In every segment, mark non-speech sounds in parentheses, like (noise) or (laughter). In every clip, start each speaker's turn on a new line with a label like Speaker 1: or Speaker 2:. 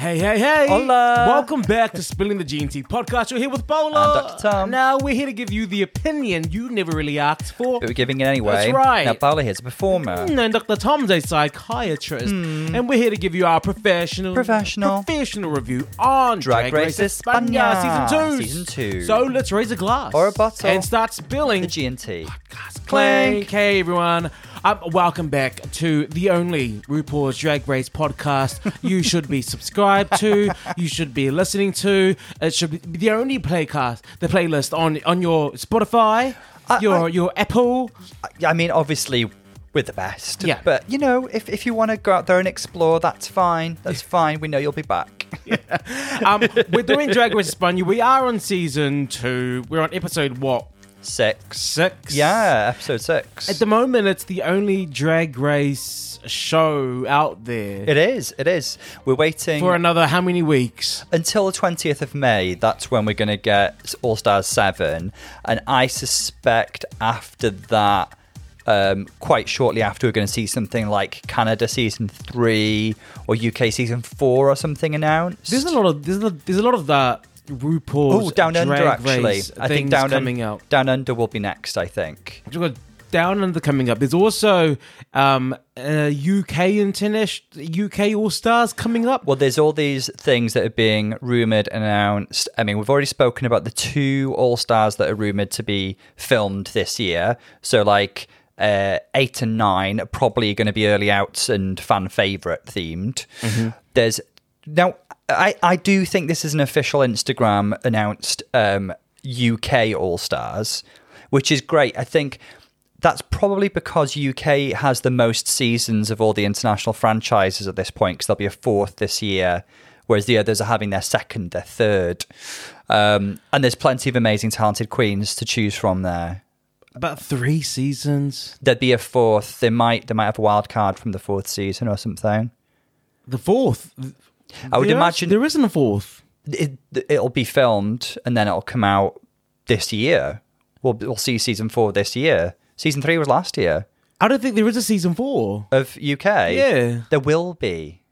Speaker 1: Hey, hey, hey!
Speaker 2: Hola.
Speaker 1: Welcome back to Spilling the G&T podcast. You're here with Bowler.
Speaker 2: And Dr. Tom.
Speaker 1: Now we're here to give you the opinion you never really asked for.
Speaker 2: But we're giving it anyway.
Speaker 1: That's right.
Speaker 2: Now, Paula here's a performer.
Speaker 1: Mm, And Dr. Tom's a psychiatrist, and we're here to give you our professional.
Speaker 2: Professional.
Speaker 1: professional review on
Speaker 2: Drag Race España,
Speaker 1: season two.
Speaker 2: Season two.
Speaker 1: So let's raise a glass
Speaker 2: Or a bottle.
Speaker 1: and start spilling
Speaker 2: The G&T.
Speaker 1: Clank. Hey everyone. Um, welcome back to the only RuPaul's Drag Race podcast you should be subscribed to, you should be listening to. It should be the only playcast, the playlist on on your Spotify,
Speaker 2: I-
Speaker 1: your
Speaker 2: I-
Speaker 1: your Apple.
Speaker 2: I mean, obviously, we're the best.
Speaker 1: Yeah.
Speaker 2: But, you know, if, if you want to go out there and explore, that's fine. That's fine. We know you'll be back.
Speaker 1: Um, we're doing Drag Race España. We are on season two. We're on episode what
Speaker 2: Six.
Speaker 1: six?
Speaker 2: Yeah, episode six.
Speaker 1: At the moment, it's the only Drag Race show out there
Speaker 2: it is. It is. We're waiting
Speaker 1: for another how many weeks?
Speaker 2: until the 20th of May. That's when we're going to get All Stars 7. And I suspect after that, um, quite shortly after, we're going to see something like Canada season 3 or UK season 4 or something announced.
Speaker 1: There's a lot of there's a, there's a lot of that RuPaul's
Speaker 2: Oh, Down Under
Speaker 1: Drag
Speaker 2: actually.
Speaker 1: Race
Speaker 2: I think Down, Un-
Speaker 1: coming out.
Speaker 2: Down Under will be next, I think.
Speaker 1: Down Under coming up. There's also um, uh, UK international UK All Stars coming up.
Speaker 2: Well, there's all these things that are being rumored and announced. I mean, we've already spoken about the two All Stars that are rumored to be filmed this year. So, like, uh, eight and nine are probably going to be early outs and fan favorite themed. There's now, I, I do think this is an official Instagram announced um, UK All Stars, which is great. I think that's probably because UK has the most seasons of all the international franchises at this point because there'll be a fourth this year, whereas the others are having their second, their third. Um, and there's plenty of amazing, talented queens to choose from there.
Speaker 1: About three seasons.
Speaker 2: There'd be a fourth. They might they might have a wild card from the fourth season or something.
Speaker 1: The fourth.
Speaker 2: I would
Speaker 1: There is-
Speaker 2: imagine
Speaker 1: there isn't a fourth.
Speaker 2: it, it'll be filmed and then it'll come out this year. We'll we'll see season four this year. Season three was last year
Speaker 1: I don't think there is a season four.
Speaker 2: of UK.
Speaker 1: Yeah.
Speaker 2: there will be.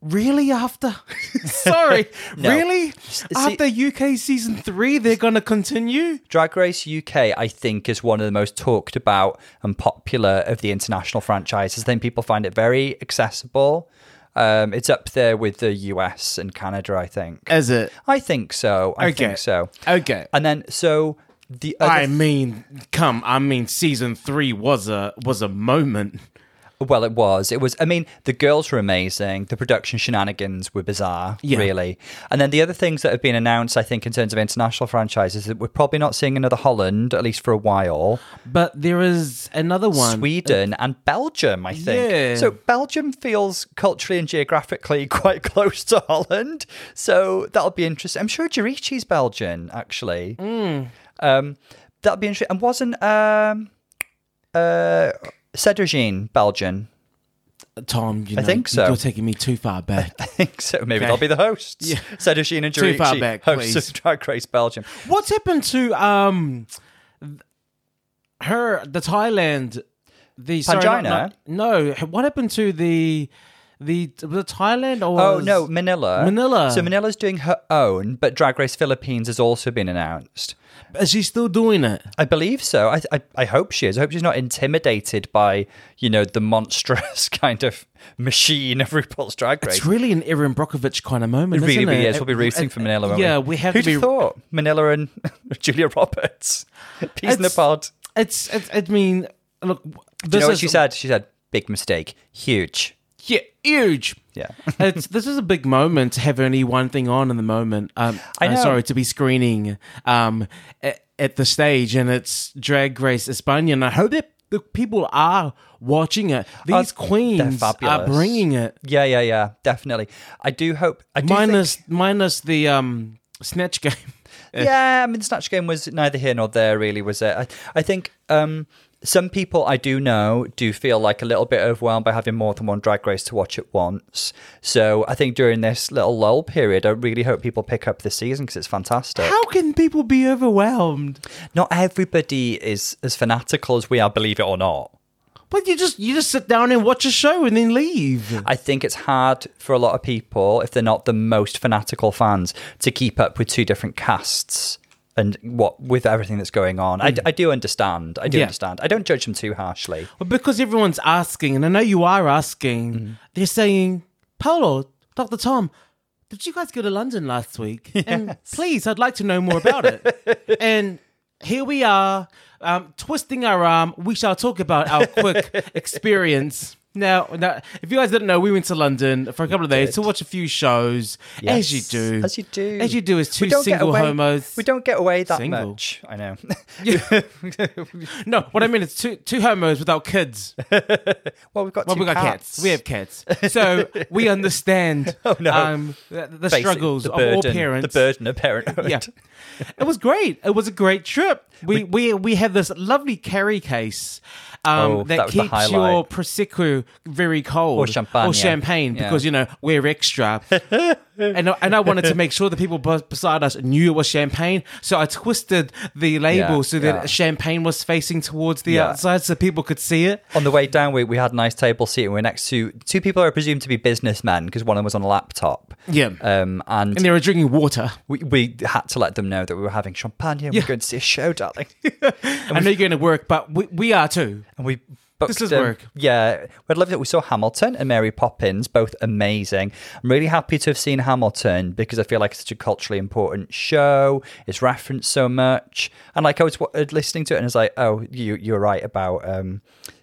Speaker 1: Really? After? (laughs) Sorry. (laughs)
Speaker 2: No.
Speaker 1: Really?
Speaker 2: see-
Speaker 1: After UK season three, they're gonna continue.
Speaker 2: Drag Race UK, I think, is one of the most talked about and popular of the international franchises. I think people find it very accessible. Um, it's up there with the US and Canada, I think.
Speaker 1: Is it?
Speaker 2: I think so. I
Speaker 1: Okay.
Speaker 2: think so.
Speaker 1: Okay.
Speaker 2: And then, so the other
Speaker 1: I mean, come. I mean, season three was a was a moment.
Speaker 2: Well, it was. It was. I mean, the girls were amazing. The production shenanigans were bizarre,
Speaker 1: Yeah.
Speaker 2: really. And then the other things that have been announced, I think, in terms of international franchises, that we're probably not seeing another Holland, at least for a while.
Speaker 1: But there is another one.
Speaker 2: Sweden and Belgium, I think.
Speaker 1: Yeah.
Speaker 2: So Belgium feels culturally and geographically (laughs) quite close to Holland. So that'll be interesting. I'm sure Juriji's Belgian, actually.
Speaker 1: Hmm.
Speaker 2: Um, that'll be interesting. And wasn't um, uh, Cedrogine Belgian?
Speaker 1: Tom, you know,
Speaker 2: think so.
Speaker 1: You're taking me too far back. (laughs)
Speaker 2: I think so. Maybe
Speaker 1: Okay.
Speaker 2: they'll be the hosts.
Speaker 1: Yeah.
Speaker 2: Cedrogine and
Speaker 1: Too far back,
Speaker 2: hosts
Speaker 1: please.
Speaker 2: of Drag Race Belgium.
Speaker 1: What's happened to um her the Thailand the sorry, not- not- no, what happened to the the was it Thailand or
Speaker 2: Oh no, Manila.
Speaker 1: Manila.
Speaker 2: So Manila's doing her own, but Drag Race Philippines has also been announced.
Speaker 1: Is she still doing it?
Speaker 2: I believe so. I, I I hope she is. I hope she's not intimidated by you know the monstrous (laughs) kind of machine of RuPaul's Drag Race.
Speaker 1: It's really an Erin Brockovich kind of moment.
Speaker 2: It really,
Speaker 1: isn't it?
Speaker 2: is. We'll be uh, rooting for uh, Manila. Won't
Speaker 1: yeah,
Speaker 2: we?
Speaker 1: we have
Speaker 2: Who'd
Speaker 1: to be.
Speaker 2: thought Manila and (laughs) Julia Roberts, (laughs) peas in the pod.
Speaker 1: It's, it's. I mean, look. This
Speaker 2: you know what she said? She said, "Big mistake, huge."
Speaker 1: Huge.
Speaker 2: Yeah. (laughs)
Speaker 1: it's this is a big moment to have only one thing on in the moment. Um,
Speaker 2: I
Speaker 1: uh,
Speaker 2: know.
Speaker 1: sorry to be screening um at, at the stage, and it's Drag Race España. And I hope that the people are watching it. These
Speaker 2: they're
Speaker 1: queens are bringing it.
Speaker 2: Yeah, yeah, yeah, definitely. I do hope. I do
Speaker 1: Minus
Speaker 2: think,
Speaker 1: minus the um snatch game.
Speaker 2: yeah, I mean, the Snatch Game was neither here nor there, really, was it? I, I think um, some people I do know do feel like a little bit overwhelmed by having more than one drag race to watch at once. So I think during this little lull period, I really hope people pick up this season because it's fantastic.
Speaker 1: How can people be overwhelmed?
Speaker 2: Not everybody is as fanatical as we are, believe it or not.
Speaker 1: But you just you just sit down and watch a show and then leave.
Speaker 2: I think it's hard for a lot of people, if they're not the most fanatical fans, to keep up with two different casts and what with everything that's going on. I, I do understand. I do
Speaker 1: Mm. Yeah.
Speaker 2: understand. I don't judge them too harshly.
Speaker 1: But because everyone's asking, and I know you are asking,
Speaker 2: Mm.
Speaker 1: they're saying, Paolo, Dr. Tom, did you guys go to London last week? (laughs) And please, I'd like to know more about it. (laughs) and here we are, um, twisting our arm. We shall talk about our quick (laughs) experience. Now, now, if you guys didn't know, we went to London for a couple of days to watch a few shows, as you do,
Speaker 2: as you do,
Speaker 1: as you do, as two
Speaker 2: We
Speaker 1: single
Speaker 2: away-
Speaker 1: homos.
Speaker 2: We don't get away that
Speaker 1: Single.
Speaker 2: much. I know. (laughs)
Speaker 1: No, what I mean is two two homos without kids. (laughs)
Speaker 2: well, we've got
Speaker 1: Well,
Speaker 2: two
Speaker 1: we got cats. We have cats, so we understand (laughs)
Speaker 2: Oh, no.
Speaker 1: um, the, the struggles
Speaker 2: the
Speaker 1: of all parents.
Speaker 2: The burden of parenthood.
Speaker 1: Yeah, it was great. It was a great trip. We we we had this lovely carry case. Um,
Speaker 2: Oh,
Speaker 1: that,
Speaker 2: that
Speaker 1: keeps your
Speaker 2: highlight.
Speaker 1: Very cold
Speaker 2: Or champagne,
Speaker 1: or champagne
Speaker 2: yeah.
Speaker 1: because you know we're extra. (laughs) and I- and I wanted to make sure the people beside us knew it was champagne, so I twisted the label
Speaker 2: Yeah,
Speaker 1: so that
Speaker 2: yeah.
Speaker 1: champagne was facing towards the
Speaker 2: Yeah.
Speaker 1: outside, so people could see it.
Speaker 2: On the way down, we, we had a nice table seat, and we are next to two people who are presumed to be businessmen because one of them was on a laptop.
Speaker 1: Yeah.
Speaker 2: Um, and
Speaker 1: And they were drinking water.
Speaker 2: we, we had to let them know that we were having champagne and we
Speaker 1: Yeah.
Speaker 2: we're going to see a show, darling. (laughs)
Speaker 1: I know you're going to work, but we, we are too.
Speaker 2: and we
Speaker 1: This is
Speaker 2: them.
Speaker 1: work.
Speaker 2: Yeah, we'd love that we saw Hamilton and Mary Poppins, both amazing. I'm really happy to have seen Hamilton because I feel like it's such a culturally important show. It's referenced so much, and like I was listening to it and I was like, oh, you you're right about um,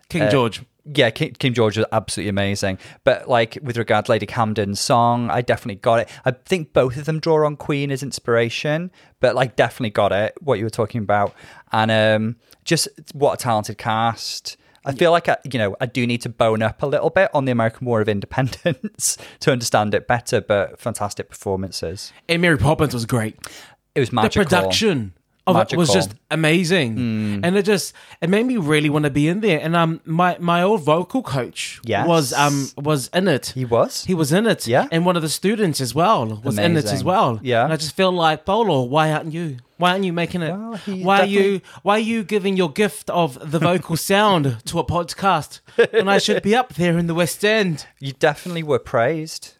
Speaker 1: King
Speaker 2: Uh,
Speaker 1: George.
Speaker 2: yeah, King, King George was absolutely amazing. But like with regard to Lady Camden's song, I definitely got it. I think both of them draw on Queen as inspiration, but like definitely got it. What you were talking about, and um, just what a talented cast. I feel like I, you know, I do need to bone up a little bit on the American War of Independence (laughs) to understand it better. But fantastic performances.
Speaker 1: And Mary Poppins was great.
Speaker 2: It was magical.
Speaker 1: The production of it was just amazing, and it just it made me really want to be in there. And um, my my old vocal coach
Speaker 2: Yes.
Speaker 1: was um was in it.
Speaker 2: He was.
Speaker 1: He was in it,
Speaker 2: Yeah.
Speaker 1: and one of the students as well was in it as well.
Speaker 2: Yeah.
Speaker 1: and I just feel like Bolo, why aren't you? Why aren't you making it?
Speaker 2: Well,
Speaker 1: why are you Why are you giving your gift of the vocal (laughs) sound to a podcast when I should be up there in the West End?
Speaker 2: You definitely were praised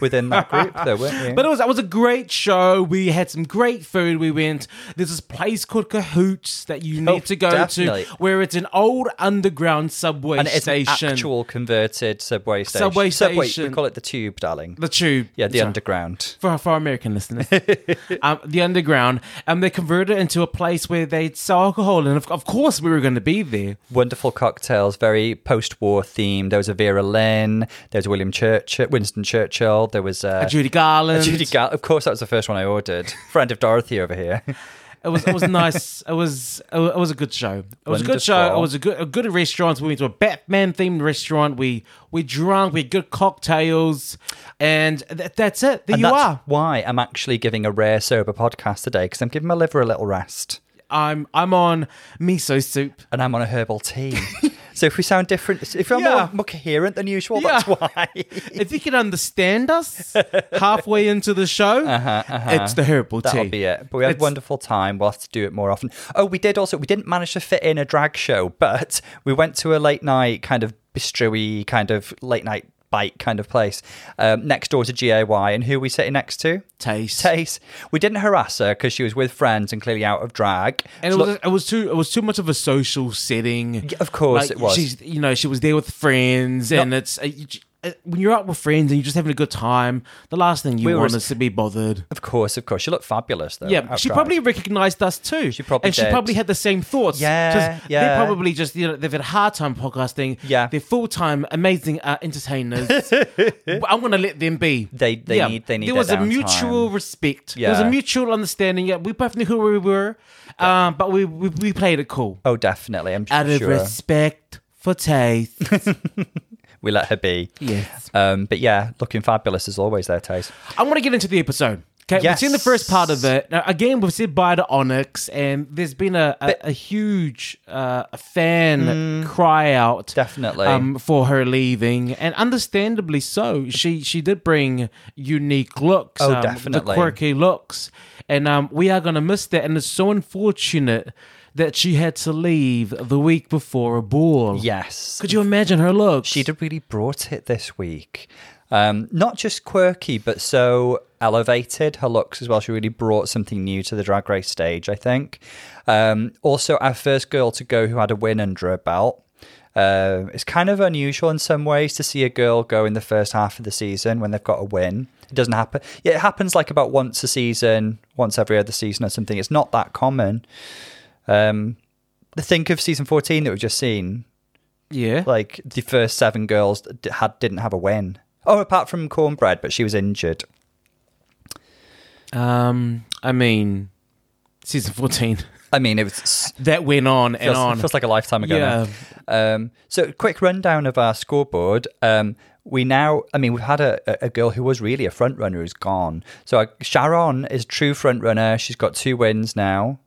Speaker 2: within that group, though, weren't you? (laughs)
Speaker 1: But it was it was a great show. We had some great food. We went. There's this place called Cahoots that you need
Speaker 2: Oh,
Speaker 1: to go
Speaker 2: definitely.
Speaker 1: to, where it's an old underground subway
Speaker 2: and it's
Speaker 1: station.
Speaker 2: an actual converted subway station.
Speaker 1: Subway station.
Speaker 2: We call it the tube, darling.
Speaker 1: the tube.
Speaker 2: yeah, the
Speaker 1: Sorry.
Speaker 2: underground.
Speaker 1: for for our American listeners, (laughs) um, the underground, they converted it into a place where they'd sell alcohol, and of, of course we were going to be there.
Speaker 2: Wonderful cocktails, very post-war themed. There was a Vera Lynn. There was William Churchill, Winston Churchill. There was uh,
Speaker 1: A Judy Garland.
Speaker 2: Judy Gar- Of course, that was the first one I ordered. Friend of Dorothy over here. (laughs)
Speaker 1: It was it was nice. It was it was a good show. It was a good show. It was a good a good restaurant. We went to a Batman themed restaurant. We we drank. We had good cocktails, and th- that's it. There
Speaker 2: And
Speaker 1: you
Speaker 2: that's
Speaker 1: are.
Speaker 2: why I'm actually giving a rare sober podcast today because I'm giving my liver a little rest.
Speaker 1: I'm I'm on miso soup.
Speaker 2: and I'm on a herbal tea. (laughs) so if we sound different, if I'm
Speaker 1: Yeah.
Speaker 2: more, more coherent than usual,
Speaker 1: Yeah.
Speaker 2: that's why. (laughs)
Speaker 1: If you can understand us halfway into the show, (laughs) it's the herbal tea.
Speaker 2: Uh-huh, That'll be it. But we had a wonderful time. We'll have to do it more often. Oh, we did also. We didn't manage to fit in a drag show, but we went to a late night kind of bistro-y kind of late night bite kind of place um, next door to GAY. And who are we sitting next to?
Speaker 1: Tayce.
Speaker 2: Tayce. We didn't harass her because she was with friends and clearly out of drag.
Speaker 1: And it was it was too it was too much of a social setting.
Speaker 2: Of course
Speaker 1: Like,
Speaker 2: it was.
Speaker 1: She's you know she was there with friends, and it's uh, when you're out with friends and you're just having a good time. The last thing you
Speaker 2: We
Speaker 1: want
Speaker 2: s-
Speaker 1: is to be bothered.
Speaker 2: Of course, of course. She looked fabulous though.
Speaker 1: Yeah, she probably recognized us too.
Speaker 2: She probably
Speaker 1: and she probably had the same thoughts. Yeah,
Speaker 2: yeah.
Speaker 1: They're probably just you know they've had a hard time podcasting.
Speaker 2: Yeah.
Speaker 1: they're full time amazing uh, entertainers. (laughs) I'm gonna let them be.
Speaker 2: They- they need- they need
Speaker 1: There was a mutual respect. There was a mutual understanding. Yeah, we both knew who we were, um, but we, we we played it cool
Speaker 2: Oh, definitely. I'm
Speaker 1: out of respect for Tayce. (laughs)
Speaker 2: we let her be.
Speaker 1: yes.
Speaker 2: Um, but yeah, looking fabulous as always there, Tayce.
Speaker 1: I want to get into the episode. Okay,
Speaker 2: Yes.
Speaker 1: we've seen the first part of it. Now, again, we've said bye to Onyx, and there's been a, a, a huge uh, fan cry out,
Speaker 2: Mm. Definitely.
Speaker 1: um, for her leaving, and understandably so. She she did bring unique looks,
Speaker 2: Oh,
Speaker 1: um,
Speaker 2: definitely.
Speaker 1: the quirky looks, and um, we are going to miss that. And it's so unfortunate that she had to leave the week before a ball.
Speaker 2: Yes.
Speaker 1: Could you imagine her look?
Speaker 2: She'd have really brought it this week. Um, not just quirky, but so elevated her looks as well. She really brought something new to the drag race stage, I think. Um, also, our first girl to go who had a win under her belt. Uh, it's kind of unusual in some ways to see a girl go in the first half of the season when they've got a win. It doesn't happen. Yeah, it happens like about once a season, once every other season or something. It's not that common. Um, think of season 14 that we've just seen.
Speaker 1: Yeah.
Speaker 2: Like the first seven girls had didn't have a win. Oh, apart from Cornbread, but she was injured.
Speaker 1: Um, I mean, season 14.
Speaker 2: I mean, it was (laughs)
Speaker 1: that went on and
Speaker 2: feels,
Speaker 1: on.
Speaker 2: feels like a lifetime ago.
Speaker 1: Yeah.
Speaker 2: Now. Um, so, quick rundown of our scoreboard. Um, we now, I mean, we've had a, a girl who was really a front runner who's gone. So uh, Sharon is true front runner. She's got two wins now.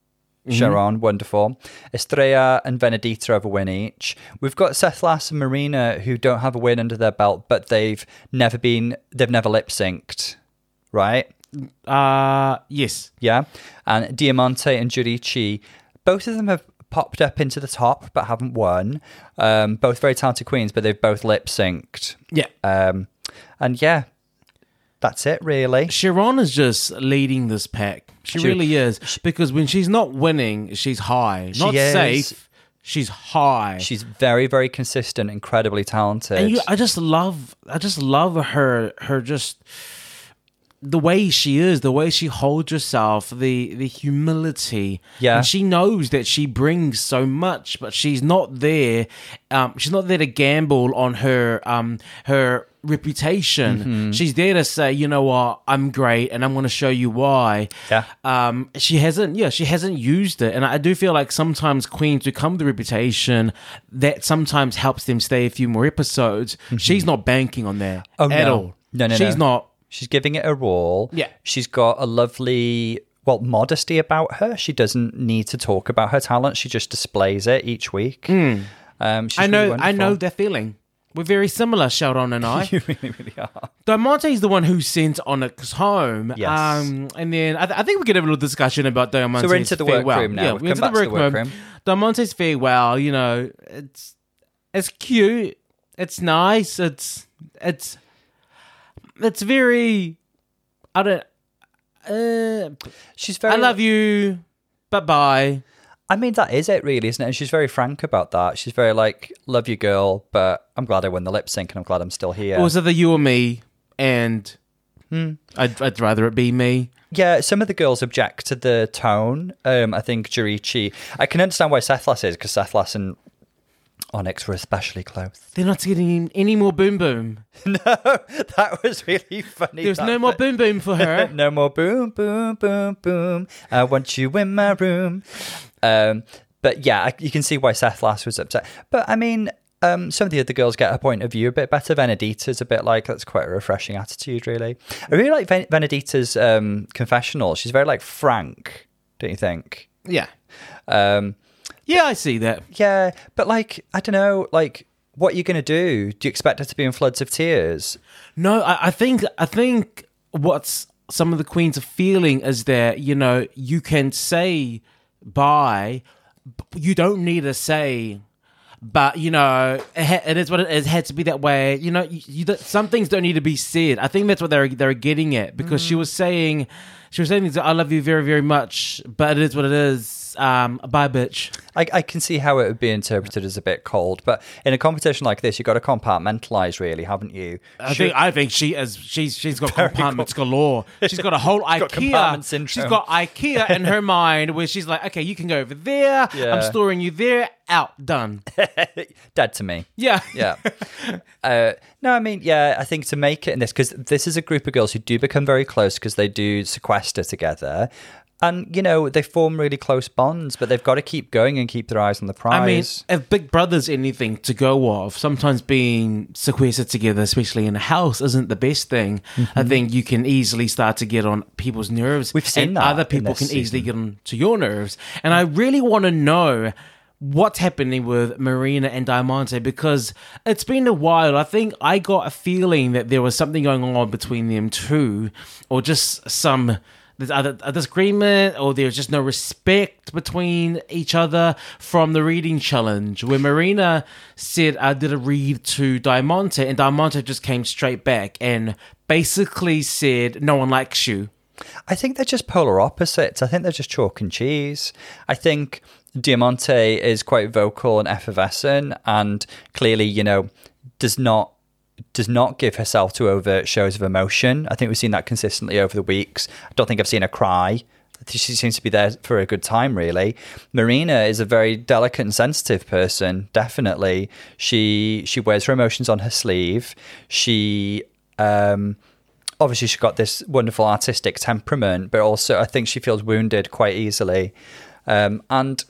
Speaker 2: Sharon, wonderful. Estrella and Venedita have a win each. We've got Sethlas and Marina who don't have a win under their belt, but they've never been, they've never lip synced, right?
Speaker 1: Uh, yes.
Speaker 2: Yeah. And Diamante and Juriji, both of them have popped up into the top but haven't won. Um, both very talented queens, but they've both lip synced.
Speaker 1: Yeah.
Speaker 2: Um, and yeah, that's it, really.
Speaker 1: Sharon is just leading this pack. She,
Speaker 2: She-
Speaker 1: really is. Because when she's not winning, she's high. Not
Speaker 2: is.
Speaker 1: safe. She's high.
Speaker 2: She's very, very consistent, incredibly talented.
Speaker 1: and you, I just love, I just love her, her just the way she is, the way she holds herself, the the humility.
Speaker 2: Yeah.
Speaker 1: and she knows that she brings so much, but she's not there. Um, she's not there to gamble on her um her reputation.
Speaker 2: Mm-hmm.
Speaker 1: She's there to say, you know what, I'm great, and I'm going to show you why.
Speaker 2: Yeah.
Speaker 1: Um, she hasn't, yeah, she hasn't used it, and I do feel like sometimes queens who come with the reputation that sometimes helps them stay a few more episodes. She's not banking on that
Speaker 2: Mm-hmm. Oh,
Speaker 1: at
Speaker 2: no.
Speaker 1: all.
Speaker 2: No, no,
Speaker 1: she's
Speaker 2: no.
Speaker 1: not.
Speaker 2: She's giving it a roll.
Speaker 1: Yeah.
Speaker 2: She's got a lovely, well, modesty about her. She doesn't need to talk about her talent. She just displays it each week. Um, she's
Speaker 1: Hmm. I know,
Speaker 2: really
Speaker 1: I know their feeling. We're very similar, Sheldon and (laughs) I.
Speaker 2: You really, really are.
Speaker 1: Diamante's the one who sent Onyx home.
Speaker 2: Yes.
Speaker 1: Um, and then I, th- I think we could have a little discussion about Diamante's
Speaker 2: So we're into the
Speaker 1: farewell.
Speaker 2: workroom now.
Speaker 1: Yeah,
Speaker 2: We've
Speaker 1: we're into the
Speaker 2: the
Speaker 1: workroom. Diamante's farewell, you know, it's it's cute. It's nice. It's it's it's very I don't uh,
Speaker 2: She's very.
Speaker 1: I love you. Bye bye.
Speaker 2: I mean, that is it, really, isn't it? And she's very frank about that. She's very like, "Love you, girl," but I'm glad I won the lip sync, and I'm glad I'm still here.
Speaker 1: Or was it the you or me? And
Speaker 2: Hmm.
Speaker 1: I'd, I'd rather it be me.
Speaker 2: Yeah, some of the girls object to the tone. Um, I think Juriji. I can understand why Sethlas is because Sethlas and Onyx were especially close.
Speaker 1: They're not getting any more boom boom. (laughs)
Speaker 2: no, that was really funny.
Speaker 1: There's no more boom boom for her. (laughs)
Speaker 2: no more boom, boom, boom, boom. I want you in my room. Um, but yeah, you can see why Sethlas was upset. But I mean, um, some of the other girls get a point of view a bit better. Venedita's a bit like that's quite a refreshing attitude, really. I really like Ven- Venedita's um, confessional. She's very like frank, don't you think?
Speaker 1: yeah.
Speaker 2: Um,
Speaker 1: Yeah, I see that.
Speaker 2: yeah, but like I don't know, like what are you gonna do? Do you expect her to be in floods of tears?
Speaker 1: No, I, I think I think what's some of the queens are feeling is that you know you can say bye, you don't need to say. But you know, it, ha- it is what it is. It had to be that way. You know, you, you, some things don't need to be said. I think that's what they're they're getting at because she mm. was saying, she was saying, things like, "I love you very very much," but it is what it is. Um, bye, bitch.
Speaker 2: I, I can see how it would be interpreted as a bit cold, but in a competition like this, you've got to compartmentalize, really, haven't you?
Speaker 1: I think I think she is. She's she's got compartments galore. (laughs) She's got a whole
Speaker 2: got
Speaker 1: IKEA.
Speaker 2: compartment syndrome.
Speaker 1: She's got IKEA in her (laughs) mind where she's like, okay, you can go over there.
Speaker 2: Yeah.
Speaker 1: I'm storing you there. Out. Done.
Speaker 2: Dead (laughs) to me.
Speaker 1: Yeah.
Speaker 2: Yeah. (laughs) uh, no, I mean, yeah, I think to make it in this, because this is a group of girls who do become very close because they do sequester together. And, you know, they form really close bonds, but they've got to keep going and keep their eyes on the prize.
Speaker 1: I mean, if Big Brother's anything to go off, sometimes being sequestered together, especially in a house, isn't the best thing. I think you can easily start to get on people's nerves.
Speaker 2: Mm-hmm. We've seen
Speaker 1: and
Speaker 2: that
Speaker 1: Other people can easily get on to your nerves. And I really want to know what's happening with Marina and Diamante because it's been a while. I think I got a feeling that there was something going on between them too, or just some there's a disagreement or there's just no respect between each other from the reading challenge where Marina said I did a read to Diamante and Diamante just came straight back and basically said no one likes you.
Speaker 2: I think they're just polar opposites. I think they're just chalk and cheese. I think Diamante is quite vocal and effervescent and clearly, you know, does not does not give herself to overt shows of emotion. I think we've seen that consistently over the weeks. I don't think I've seen her cry. She seems to be there for a good time, really. Marina is a very delicate and sensitive person. Definitely, she she wears her emotions on her sleeve. She um, obviously she's got this wonderful artistic temperament, but also I think she feels wounded quite easily, um, and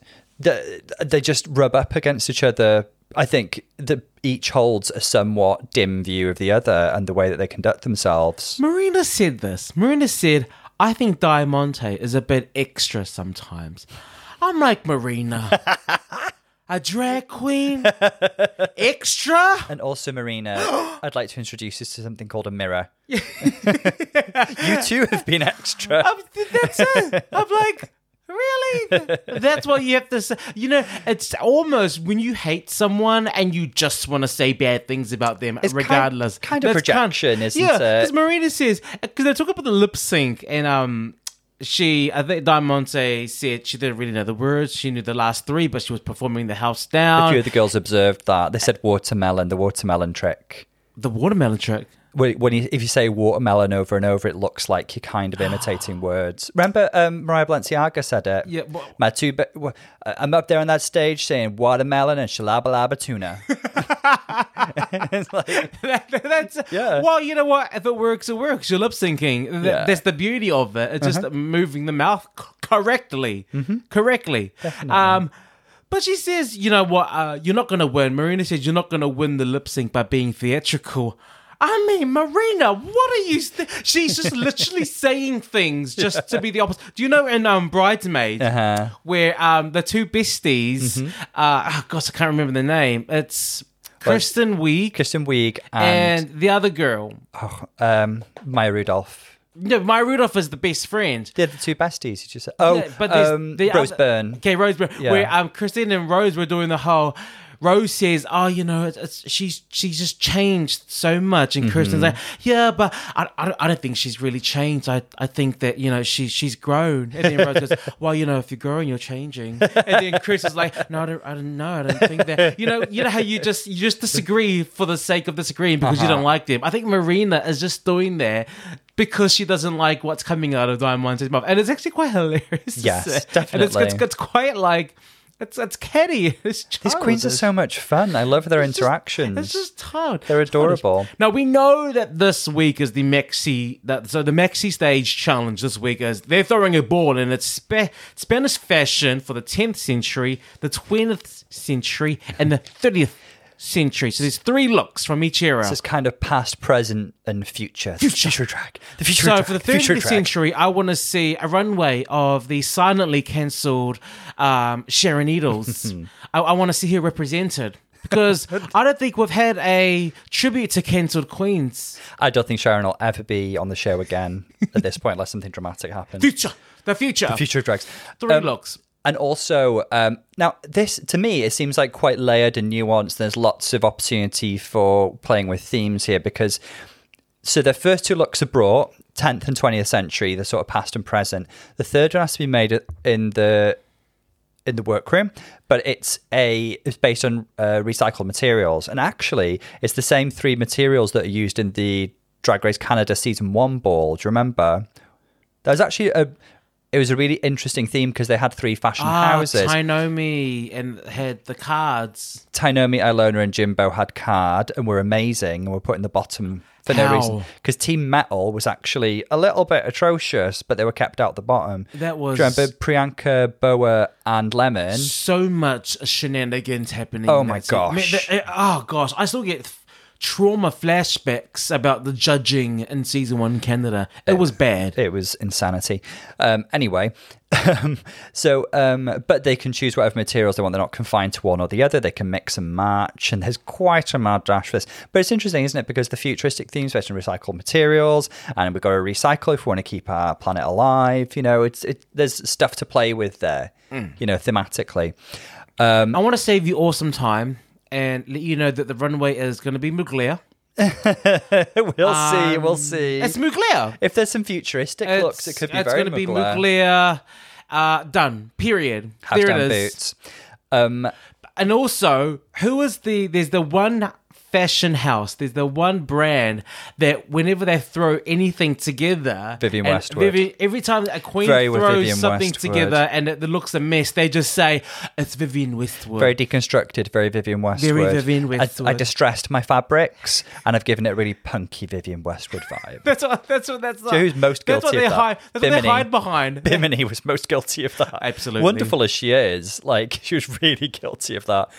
Speaker 2: they, they just rub up against each other. I think that each holds a somewhat dim view of the other and the way that they conduct themselves.
Speaker 1: Marina said this. Marina said, I think Diamante is a bit extra sometimes. I'm like, Marina, (laughs) a drag queen? (laughs) extra?
Speaker 2: And also, Marina, (gasps) I'd like to introduce you to something called a mirror. (laughs) you too have been extra.
Speaker 1: Um, I'm, that's it. I'm like, Really? (laughs) That's what you have to say. You know, it's almost when you hate someone and you just want to say bad things about them,
Speaker 2: It's
Speaker 1: regardless.
Speaker 2: kind of
Speaker 1: That's
Speaker 2: projection, isn't
Speaker 1: yeah,
Speaker 2: it?
Speaker 1: because Marina says because they talk about the lip sync and um. She, I think Diamante said she didn't really know the words. She knew the last three, but she was performing the house down.
Speaker 2: A few of the girls observed that. They said watermelon, the watermelon trick.
Speaker 1: the watermelon trick.
Speaker 2: When when you, if you say watermelon over and over, it looks like you're kind of imitating (gasps) words. Remember, um, Mariah Balenciaga said it.
Speaker 1: Yeah, well-
Speaker 2: my two. Be- I'm up there on that stage saying watermelon and shalabalaba tuna. (laughs) it's like, (laughs)
Speaker 1: that's
Speaker 2: Yeah.
Speaker 1: Well, you know what? If it works, it works. You're lip syncing.
Speaker 2: Yeah. Uh-huh.
Speaker 1: That's the beauty of it. It's just moving the mouth c- correctly,
Speaker 2: Mm-hmm.
Speaker 1: correctly. Um, but she says, you know what? Uh, you're not going to win. Marina says you're not going to win the lip sync by being theatrical. I mean, Marina, what are you? St- She's just literally (laughs) saying things just to be the opposite. Do you know in um, Bridesmaids
Speaker 2: Uh-huh.
Speaker 1: where um, the two besties?
Speaker 2: Mm-hmm.
Speaker 1: Uh, oh gosh, I can't remember the name. It's Kristen Wiig
Speaker 2: Kristen Wiig and,
Speaker 1: and the other girl.
Speaker 2: um, Maya Rudolph.
Speaker 1: No, Maya Rudolph is the best friend.
Speaker 2: They're the two besties. You just said. Oh,
Speaker 1: Yeah, but there's
Speaker 2: um,
Speaker 1: the
Speaker 2: Rose
Speaker 1: other-
Speaker 2: Byrne.
Speaker 1: Okay, Rose Byrne.
Speaker 2: Yeah.
Speaker 1: Where um, Christine and Rose were doing the whole. Rose says, "Oh, you know, it's, it's, she's she's just changed so much," and
Speaker 2: Mm-hmm.
Speaker 1: like, "Yeah, but I, I, don't- I don't think she's really changed. I, I think that you know she she's grown." And then Rose goes, (laughs) "Well, you know, if you're growing, you're changing." And then Chris is like, "No, I don't, I don't know. I don't think that. (laughs) You know, you know how you just you just disagree for the sake of disagreeing because you
Speaker 2: Uh-huh.
Speaker 1: don't like them. I think Marina is just doing there." Because she doesn't like what's coming out of Diamante's mouth, and it's actually quite hilarious. to
Speaker 2: Yes,
Speaker 1: see. And it's, it's, it's quite like it's it's catty. It's
Speaker 2: These queens are so much fun. I love their
Speaker 1: It's just-
Speaker 2: interactions.
Speaker 1: It's just hard.
Speaker 2: They're adorable.
Speaker 1: Now we know that this week is the maxi that so the maxi stage challenge this week is they're throwing a ball and it's spa- Spanish fashion for the 10th century, the 20th century, and the 30th century. So there's three looks from each era.
Speaker 2: This is kind of past, present, and future. The future track. The future
Speaker 1: So
Speaker 2: track.
Speaker 1: for the
Speaker 2: future
Speaker 1: 30th
Speaker 2: track.
Speaker 1: century, I want to see a runway of the silently cancelled um, Sharon Needles. (laughs) I, I want to see her represented because (laughs) I don't think we've had a tribute to cancelled queens.
Speaker 2: I don't think Sharon will ever be on the show again at this point, unless something dramatic happens.
Speaker 1: Future, the future, the
Speaker 2: Future of drags.
Speaker 1: three
Speaker 2: Um,
Speaker 1: looks.
Speaker 2: And also, um, now this to me it seems like quite layered and nuanced. There's lots of opportunity for playing with themes here because so the first two looks are brought 10th and 20th century, the sort of past and present. The third one has to be made in the in the workroom, but it's a it's based on uh, recycled materials, and actually it's the same three materials that are used in the Drag Race Canada season one ball. Do you remember? There's actually a it was a really interesting theme because they had three fashion houses.
Speaker 1: Ah,
Speaker 2: houses.
Speaker 1: Tynomi and had the cards.
Speaker 2: Tynomi, Ilona, and Jimbo had card and were amazing and were put in the bottom for
Speaker 1: How?
Speaker 2: no reason. Because Team Metal was actually a little bit atrocious, but they were kept out the bottom.
Speaker 1: That was-
Speaker 2: Do you remember Priyanka, Boa, and Lemon?
Speaker 1: So much shenanigans happening.
Speaker 2: Oh my gosh.
Speaker 1: Uh, oh gosh, I still get trauma flashbacks about the judging in season one Canada. It was bad.
Speaker 2: It was insanity. Um, anyway, (laughs) um, so um, but they can choose whatever materials they want. They're not confined to one or the other. They can mix and match, and there's quite a mad dash for this. But it's interesting, isn't it? Because the futuristic themes based on recycled materials, and we've got to recycle if we want to keep our planet alive. You know, it's it, there's stuff to play with there. You know, thematically.
Speaker 1: I want to save you awesome time and let you know that the runway is going to be Mugler. (laughs)
Speaker 2: we'll see. We'll see.
Speaker 1: It's Mugler.
Speaker 2: if there's some futuristic looks, it could be
Speaker 1: it's
Speaker 2: very
Speaker 1: gonna be
Speaker 2: Mugler.
Speaker 1: Uh, done. Period.
Speaker 2: House
Speaker 1: there it is.
Speaker 2: boots. Um,
Speaker 1: And also, who is the? There's the one fashion house. There's the one brand that whenever they throw anything together,
Speaker 2: Vivienne Westwood.
Speaker 1: Every time a queen
Speaker 2: Very
Speaker 1: throws something
Speaker 2: Westwood.
Speaker 1: together and it, looks a mess, they just say it's Vivienne Westwood.
Speaker 2: very deconstructed, very Vivienne Westwood.
Speaker 1: Vivienne
Speaker 2: I- I, distressed my fabrics, and I've given it a really punky Vivienne Westwood vibe. (laughs)
Speaker 1: that's what. That's what. That's
Speaker 2: So who's most
Speaker 1: That's what
Speaker 2: guilty
Speaker 1: they
Speaker 2: of that?
Speaker 1: hide. That's what they hide behind. (laughs)
Speaker 2: Bimini was most guilty of that.
Speaker 1: Absolutely.
Speaker 2: Wonderful as she is, like (laughs) she was really guilty of that.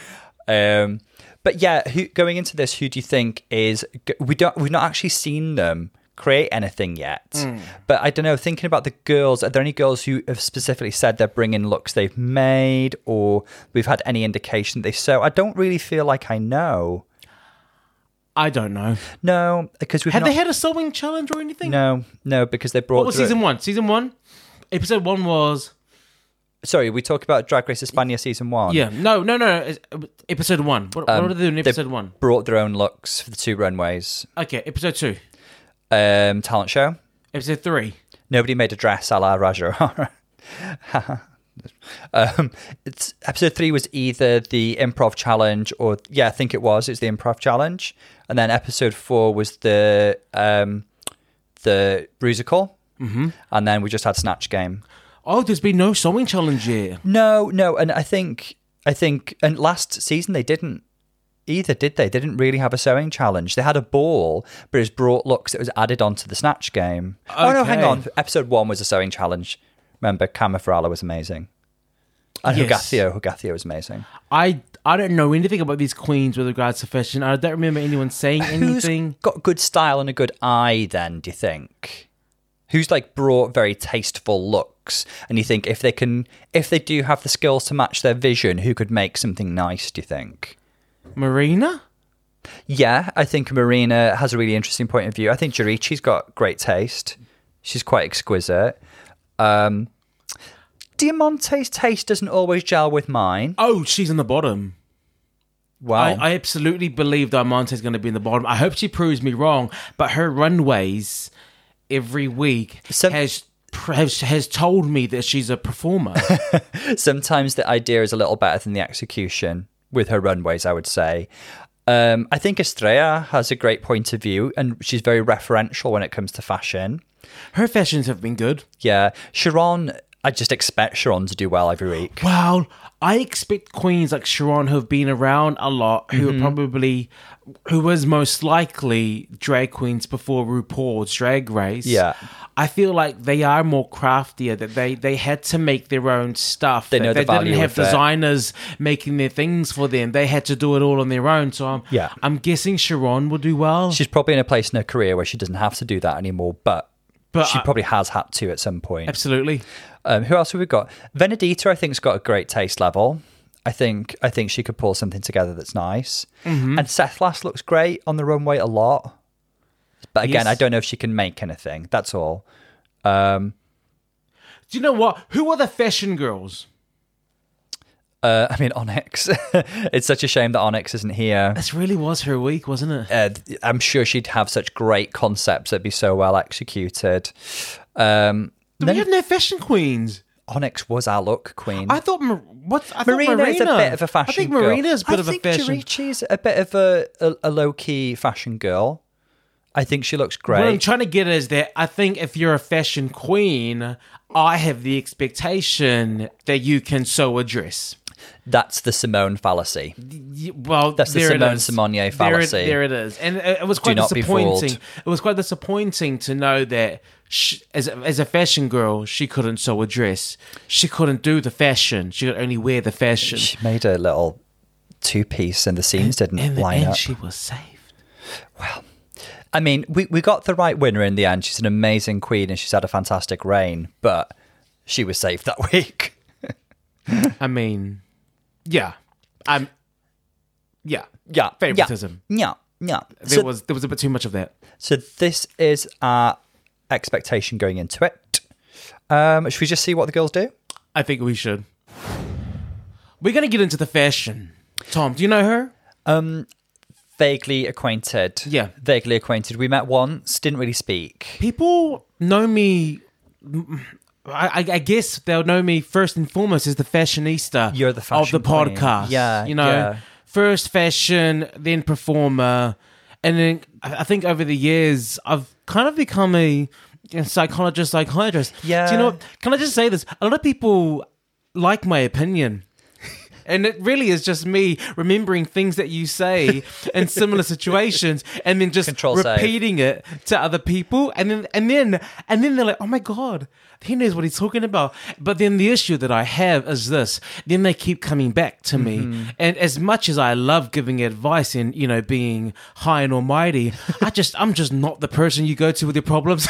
Speaker 2: Um, but yeah, who, going into this, who do you think is? We don't. We've not actually seen them create anything yet.
Speaker 1: Hmm.
Speaker 2: But I don't know. Thinking about the girls, are there any girls who have specifically said they're bringing looks they've made, or we've had any indication they so? I don't really feel like I know.
Speaker 1: I don't know.
Speaker 2: No, because we've
Speaker 1: Have
Speaker 2: not,
Speaker 1: they had a sewing challenge or anything?
Speaker 2: no, no, because they brought.
Speaker 1: What was season one? Season one, episode one was
Speaker 2: Sorry, we talk about Drag Race España season one.
Speaker 1: yeah. No, no, no. it's- Episode one. What, what they do in
Speaker 2: they-
Speaker 1: episode one?
Speaker 2: brought their own looks for the two runways.
Speaker 1: Okay, episode two,
Speaker 2: Um, talent show.
Speaker 1: episode three.
Speaker 2: Nobody made a dress a la Raja (laughs) um, it's episode three was either the improv challenge or yeah, I think it was. It's the improv challenge, and then episode four was the um, the musical, mm-hmm. and then we just had snatch game.
Speaker 1: Oh, there's been no sewing challenge yet.
Speaker 2: No, no, and I think I think and last season they didn't either, did they? They didn't really have a sewing challenge. They had a ball, but it was brought looks that was added onto the snatch game. Oh no, hang on. Episode one was a sewing challenge. Remember, Cama was amazing. And
Speaker 1: Yes.
Speaker 2: Hugáceo, Hugáceo was amazing.
Speaker 1: I I don't know anything about these queens with regards to fashion. I don't remember anyone saying anything.
Speaker 2: Who's got good style and a good eye then, do you think? Who's like brought very tasteful and you think if they can if they do have the skills to match their vision, who could make something nice, do you think?
Speaker 1: Marina?
Speaker 2: Yeah, I think Marina has a really interesting point of view. I think Juriji's got great taste. She's quite exquisite. Um, Diamante's taste doesn't always gel with mine.
Speaker 1: Oh, she's in the bottom.
Speaker 2: Wow.
Speaker 1: I, I absolutely believe Diamante's going to be in the bottom. I hope she proves me wrong, but her runways every week
Speaker 2: Some-
Speaker 1: has, has has told me that she's a performer. (laughs)
Speaker 2: Sometimes the idea is a little better than the execution with her runways, I would say. Um, I think Estrella has a great point of view and she's very referential when it comes to fashion.
Speaker 1: her fashions have been good.
Speaker 2: Yeah. Sharon, I just expect Sharon to do well every week.
Speaker 1: Well, I expect queens like Sharon who have been around a lot, who
Speaker 2: Mm-hmm.
Speaker 1: are probably, who was most likely drag queens before RuPaul's Drag Race.
Speaker 2: Yeah.
Speaker 1: I feel like they are more craftier. That they they had to make their own stuff.
Speaker 2: They
Speaker 1: that
Speaker 2: know the
Speaker 1: they didn't have designers making their things for them. They had to do it all on their own. So I'm
Speaker 2: Yeah.
Speaker 1: I'm guessing Sharon will do well.
Speaker 2: She's probably in a place in her career where she doesn't have to do that anymore, but,
Speaker 1: But
Speaker 2: she probably has had to at some point.
Speaker 1: Absolutely.
Speaker 2: Um, who else have we got? Venedita, I think's got a great taste level. I think I think she could pull something together that's nice.
Speaker 1: Mm-hmm.
Speaker 2: And Sethlas looks great on the runway a lot. But again,
Speaker 1: Yes.
Speaker 2: I don't know if she can make anything. That's all. Um,
Speaker 1: Do you know what? Who are the fashion girls?
Speaker 2: uh, I mean, Onyx. (laughs) it's such a shame that Onyx isn't here.
Speaker 1: This really was her week, wasn't it?
Speaker 2: Uh, I'm sure she'd have such great concepts that'd be so well executed. Um,
Speaker 1: we have no fashion queens.
Speaker 2: Onyx was our look queen.
Speaker 1: I thought what? I thought
Speaker 2: Marina, is a bit of a fashion
Speaker 1: I think. Marina's a bit
Speaker 2: I
Speaker 1: of a
Speaker 2: think
Speaker 1: fashion.
Speaker 2: Juriji's a bit of a, a, a low key fashion girl. I think she looks great.
Speaker 1: What I'm trying to get is that I think if you're a fashion queen, I have the expectation that you can sew a dress.
Speaker 2: That's the Simone fallacy.
Speaker 1: Well,
Speaker 2: That's the Simone. Simonier
Speaker 1: There it-
Speaker 2: fallacy.
Speaker 1: There it is, and it, it was quite disappointing. It was quite disappointing to know that she, as a, as a fashion girl, she couldn't sew a dress. She couldn't do the fashion. She could only wear the fashion.
Speaker 2: She made a little two piece and the seams didn't
Speaker 1: the
Speaker 2: line
Speaker 1: end,
Speaker 2: up.
Speaker 1: she was saved.
Speaker 2: I mean, we, we got the right winner in the end. She's an amazing queen and she's had a fantastic reign, but she was saved that (laughs) week.
Speaker 1: I mean, yeah, I'm, yeah,
Speaker 2: Yeah.
Speaker 1: favoritism.
Speaker 2: Yeah. Yeah.
Speaker 1: There
Speaker 2: So,
Speaker 1: was there was a bit too much of that.
Speaker 2: so this is our expectation going into it. Um, should we just see what the girls do?
Speaker 1: I think we should. We're gonna get into the fashion. Tom, do you know her?
Speaker 2: Vaguely acquainted.
Speaker 1: Yeah.
Speaker 2: Vaguely acquainted. We met once, didn't really speak.
Speaker 1: People know me. Mm, I, I- I guess they'll know me first and foremost as the fashionista.
Speaker 2: You're the
Speaker 1: of the
Speaker 2: queen.
Speaker 1: podcast.
Speaker 2: Yeah,
Speaker 1: you know,
Speaker 2: yeah.
Speaker 1: first fashion, then performer, and then I think over the years I've kind of become a, a psychologist, psychiatrist.
Speaker 2: Yeah.
Speaker 1: Do you know? what? Can I just say this? A lot of people like my opinion. And it really is just me remembering things that you say (laughs) in similar situations and then just
Speaker 2: Control save.
Speaker 1: repeating it to other people and then and then and then they're like, Oh my god, he knows what he's talking about. But then the issue that I have is this. Then they keep coming back to me.
Speaker 2: Mm-hmm.
Speaker 1: And as much as I love giving advice and, you know, being high and almighty, I just I'm just not the person you go to with your problems.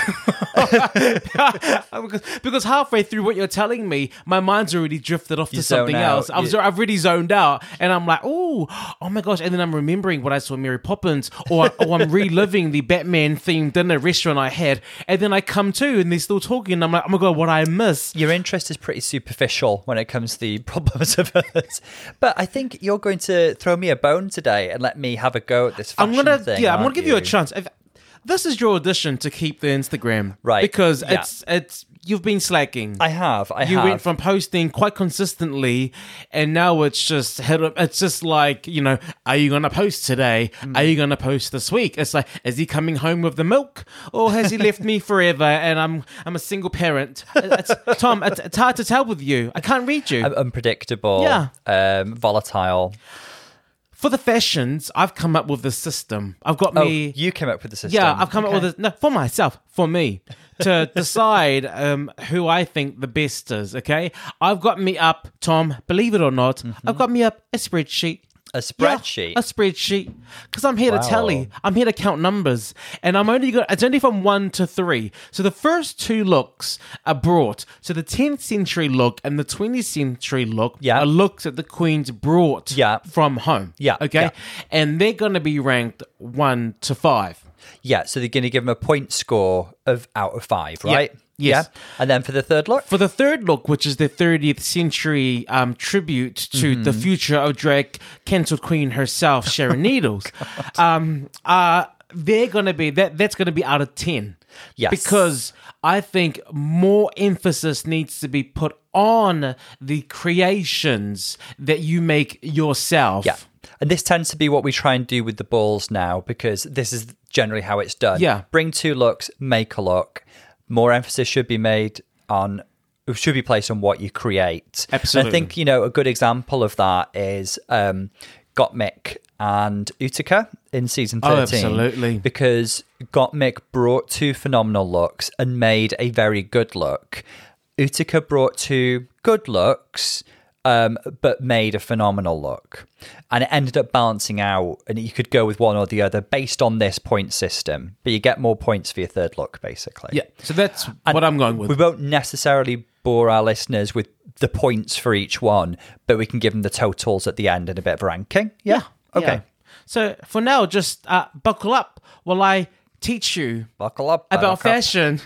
Speaker 1: because, (laughs) because halfway through what you're telling me, my mind's already drifted off to
Speaker 2: You zone
Speaker 1: something else. I've,
Speaker 2: You-
Speaker 1: I've already zoned out, and I'm like, oh, oh my gosh! And then I'm remembering what I saw Mary Poppins, or, or I'm reliving the Batman themed dinner restaurant I had, and then I come to, and they're still talking, and I'm like, oh my god, what I miss?
Speaker 2: Your interest is pretty superficial when it comes to the problems of others. But I think you're going to throw me a bone today and let me have a go at this
Speaker 1: I'm gonna,
Speaker 2: thing.
Speaker 1: yeah, I'm gonna give you? a chance. If, this is your audition to keep the Instagram,
Speaker 2: Right,
Speaker 1: Because
Speaker 2: yeah.
Speaker 1: it's it's you've been slacking.
Speaker 2: I have. I
Speaker 1: you
Speaker 2: have.
Speaker 1: went from posting quite consistently and now it's just it's just like you know are you gonna post today
Speaker 2: Mm.
Speaker 1: are you gonna post this week it's like is he coming home with the milk or has he left me forever and i'm i'm a single parent it's, tom it's, it's hard to tell with you i can't read you
Speaker 2: Un- unpredictable.
Speaker 1: Yeah.
Speaker 2: Um, volatile.
Speaker 1: For the fashions i've come up with the system i've got
Speaker 2: Oh,
Speaker 1: me
Speaker 2: you came up with the system.
Speaker 1: Yeah, I've come
Speaker 2: Okay.
Speaker 1: up with this no for myself, for me, to (laughs) decide um, who I think the best is. Okay, I've got me up, Tom. Believe it or not, I've got me up a spreadsheet.
Speaker 2: A
Speaker 1: Yeah,
Speaker 2: spreadsheet.
Speaker 1: a spreadsheet, because I'm here to
Speaker 2: Wow.
Speaker 1: tally. I'm here to count numbers, and I'm only got. It's only from one to three. So the first two looks are brought. So the 10th century look and the 20th century look
Speaker 2: Yeah.
Speaker 1: are looks that the queens brought
Speaker 2: Yeah.
Speaker 1: from home.
Speaker 2: Yeah,
Speaker 1: Okay,
Speaker 2: yeah.
Speaker 1: and they're going to be ranked one to five.
Speaker 2: Yeah, so they're going to give him a point score of out of five, right?
Speaker 1: Yes.
Speaker 2: Yeah. And then for the third look,
Speaker 1: For the third look, which is the 30th century um, tribute to the future of drag cancelled queen herself, Sharon (laughs) Needles, um, uh, they're going to be that. That's going to be out of ten.
Speaker 2: Yes.
Speaker 1: because I think more emphasis needs to be put on the creations that you make yourself.
Speaker 2: Yeah. And this tends to be what we try and do with the balls now because this is generally how it's done.
Speaker 1: Yeah.
Speaker 2: Bring two looks, make a look. More emphasis should be made on should be placed on what you create. And
Speaker 1: Absolutely.
Speaker 2: I think, you know, a good example of that is um Gottmik and Utica in season 13.
Speaker 1: Oh, absolutely.
Speaker 2: Because Gottmik brought two phenomenal looks and made a very good look. Utica brought two good looks, um, but made a phenomenal look. And it ended up balancing out, and you could go with one or the other based on this point system, but you get more points for your third look, basically.
Speaker 1: Yeah. So that's what I'm going with.
Speaker 2: We won't necessarily bore our listeners with the points for each one, but we can give them the totals at the end and a bit of ranking. Yeah. Okay.
Speaker 1: Yeah. So for now, just uh, buckle up while I teach you
Speaker 2: Buckle up.
Speaker 1: about
Speaker 2: Buttercup.
Speaker 1: fashion.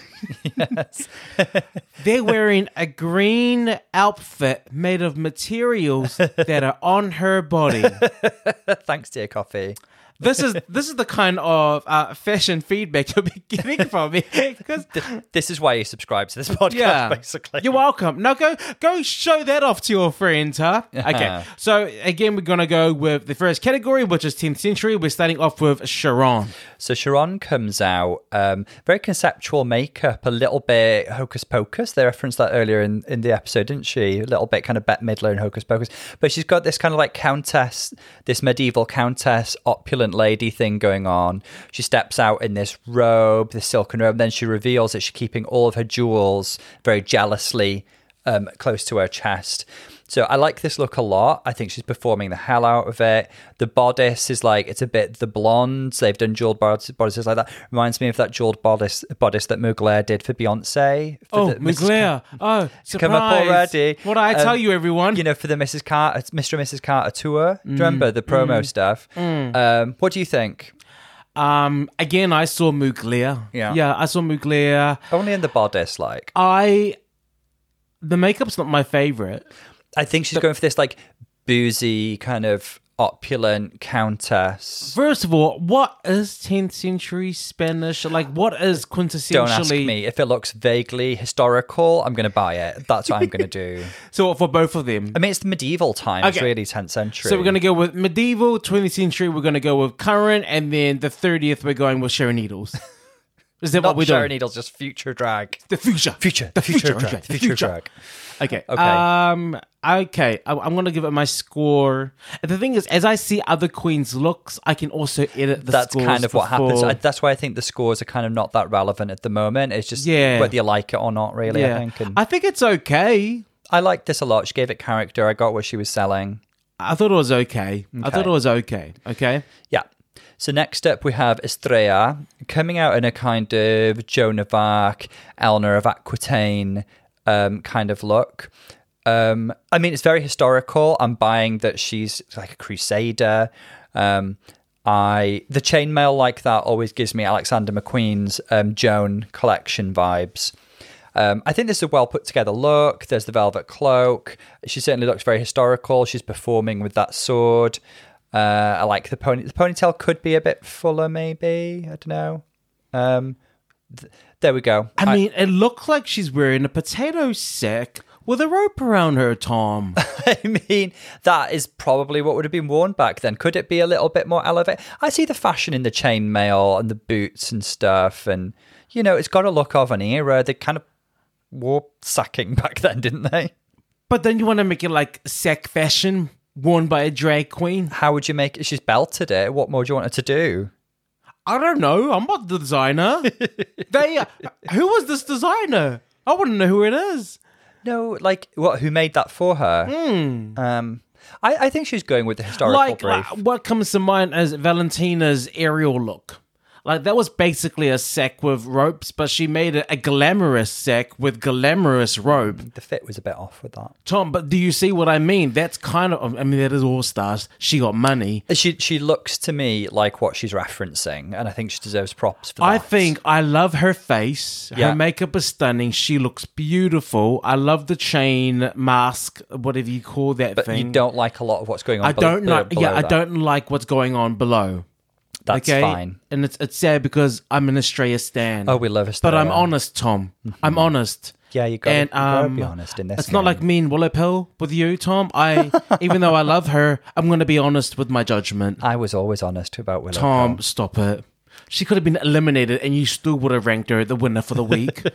Speaker 1: (laughs) (laughs) They're wearing a green outfit made of materials that are on her body. (laughs)
Speaker 2: Thanks, dear coffee.
Speaker 1: This is this is the kind of uh, fashion feedback you'll be getting from me (laughs) because
Speaker 2: This is why you subscribe to this podcast,
Speaker 1: yeah,
Speaker 2: basically.
Speaker 1: you're welcome. Now go go show that off to your friends, huh? Okay. So again, we're gonna go with the first category, which is 10th century. We're starting off with Sharon.
Speaker 2: So Sharon comes out, um, very conceptual makeup, a little bit hocus pocus. They referenced that earlier in, in the episode, didn't she? A little bit kind of Bette Midler and hocus pocus. But she's got this kind of like countess, this medieval countess, opulent lady thing going on. She steps out in this robe, this silken robe, then she reveals that she's keeping all of her jewels very jealously um, close to her chest. So I like this look a lot. I think she's performing the hell out of it. The bodice is like it's a bit the blondes. They've done jeweled bod- bodices like that. Reminds me of that jeweled bodice bodice that Mugler did for Beyonce. For
Speaker 1: Oh,
Speaker 2: the.
Speaker 1: Mugler. Oh, surprise.
Speaker 2: come up already.
Speaker 1: What did I tell
Speaker 2: Um,
Speaker 1: you, everyone?
Speaker 2: You know, for the Mrs. Carter, Mr. and Mrs. Carter tour. Do you remember the promo stuff? Um, what do you think?
Speaker 1: um, again, I saw Mugler.
Speaker 2: Yeah.
Speaker 1: Yeah, I saw Mugler.
Speaker 2: Only in the bodice, like.
Speaker 1: I. The makeup's not my favorite.
Speaker 2: I think she's going for this like boozy kind of opulent countess.
Speaker 1: First of all, what is 10th century Spanish? Like, what is quintessentially.
Speaker 2: Don't ask me if it looks vaguely historical. I'm going to buy it. That's what I'm going to do. (laughs)
Speaker 1: So, for both of them.
Speaker 2: I mean, it's the medieval times,
Speaker 1: Okay.
Speaker 2: really, 10th century.
Speaker 1: So, we're going to go with medieval, 20th century, we're going to go with current, and then the 30th, we're going with Sharon Needles. (laughs) Is that
Speaker 2: not
Speaker 1: what we're
Speaker 2: Sharon
Speaker 1: doing?
Speaker 2: Needles, just future drag.
Speaker 1: The future.
Speaker 2: Future,
Speaker 1: The
Speaker 2: future,
Speaker 1: future.
Speaker 2: drag,
Speaker 1: the
Speaker 2: future, drag.
Speaker 1: Okay.
Speaker 2: Okay.
Speaker 1: Um. Okay. I, I'm gonna give it my score. And the thing is, as I see other queens' looks, I can also edit the
Speaker 2: That's kind of what happens. I, that's why I think the scores are kind of not that relevant at the moment. It's just
Speaker 1: Yeah.
Speaker 2: whether you like it or not, really. I
Speaker 1: yeah.
Speaker 2: think. And
Speaker 1: I think it's okay.
Speaker 2: I liked this a lot. She gave it character. I got what she was selling.
Speaker 1: I thought it was okay. I thought it was okay. Okay.
Speaker 2: Yeah. So next up we have Estrella coming out in a kind of Joan of Arc, Eleanor of Aquitaine um, kind of look. Um, I mean, it's very historical. I'm buying that she's like a crusader. Um, I the chainmail like that always gives me Alexander McQueen's um, Joan collection vibes. Um, I think this is a well put together look. There's the velvet cloak. She certainly looks very historical. She's performing with that sword. Uh, I like the pony. The ponytail could be a bit fuller, maybe. I don't know. Um, th- there we go.
Speaker 1: I mean, it looked like she's wearing a potato sack with a rope around her, Tom. (laughs)
Speaker 2: I mean, that is probably what would have been worn back then. Could it be a little bit more elevated? I see the fashion in the chainmail and the boots and stuff, and you know, it's got a look of an era. They kind of wore sacking (laughs) back then, didn't they?
Speaker 1: but then you want to make it like sack fashion worn by a drag queen.
Speaker 2: How would you make it? She's belted it. What more do you want her to do?
Speaker 1: I don't know. I'm not the designer. (laughs) they. Who was this designer? I want to know who it is.
Speaker 2: No, like what? Who made that for her? Um, I, I think she's going with the historical
Speaker 1: like,
Speaker 2: brief.
Speaker 1: like, what comes to mind as Valentina's aerial look. Like that was basically a sack with ropes, but she made it a glamorous sack with glamorous rope.
Speaker 2: the fit was a bit off with that.
Speaker 1: Tom, but do you see what I mean? That's kind of I mean that is all stars. She got money.
Speaker 2: She she looks to me like what she's referencing, and I think she deserves props for that.
Speaker 1: I think I love her face.
Speaker 2: Yeah.
Speaker 1: Her makeup is stunning. She looks beautiful. I love the chain mask, whatever you call that
Speaker 2: but
Speaker 1: thing.
Speaker 2: you don't like a lot of what's going on.
Speaker 1: I don't
Speaker 2: below-
Speaker 1: like. Yeah,
Speaker 2: below
Speaker 1: I don't like what's going on below.
Speaker 2: That's
Speaker 1: okay,
Speaker 2: fine.
Speaker 1: and it's it's sad because I'm an Estrella stan.
Speaker 2: Oh, we love
Speaker 1: but I'm honest, Tom. I'm honest.
Speaker 2: Yeah, you got
Speaker 1: And
Speaker 2: to
Speaker 1: um,
Speaker 2: be honest in this.
Speaker 1: it's not like me and Willow Pill with you, Tom. I, (laughs) even though I love her, I'm going to be honest with my judgment.
Speaker 2: I was always honest about Willow.
Speaker 1: Tom,
Speaker 2: Pill.
Speaker 1: stop it. She could have been eliminated, and you still would have ranked her the winner for the week. (laughs)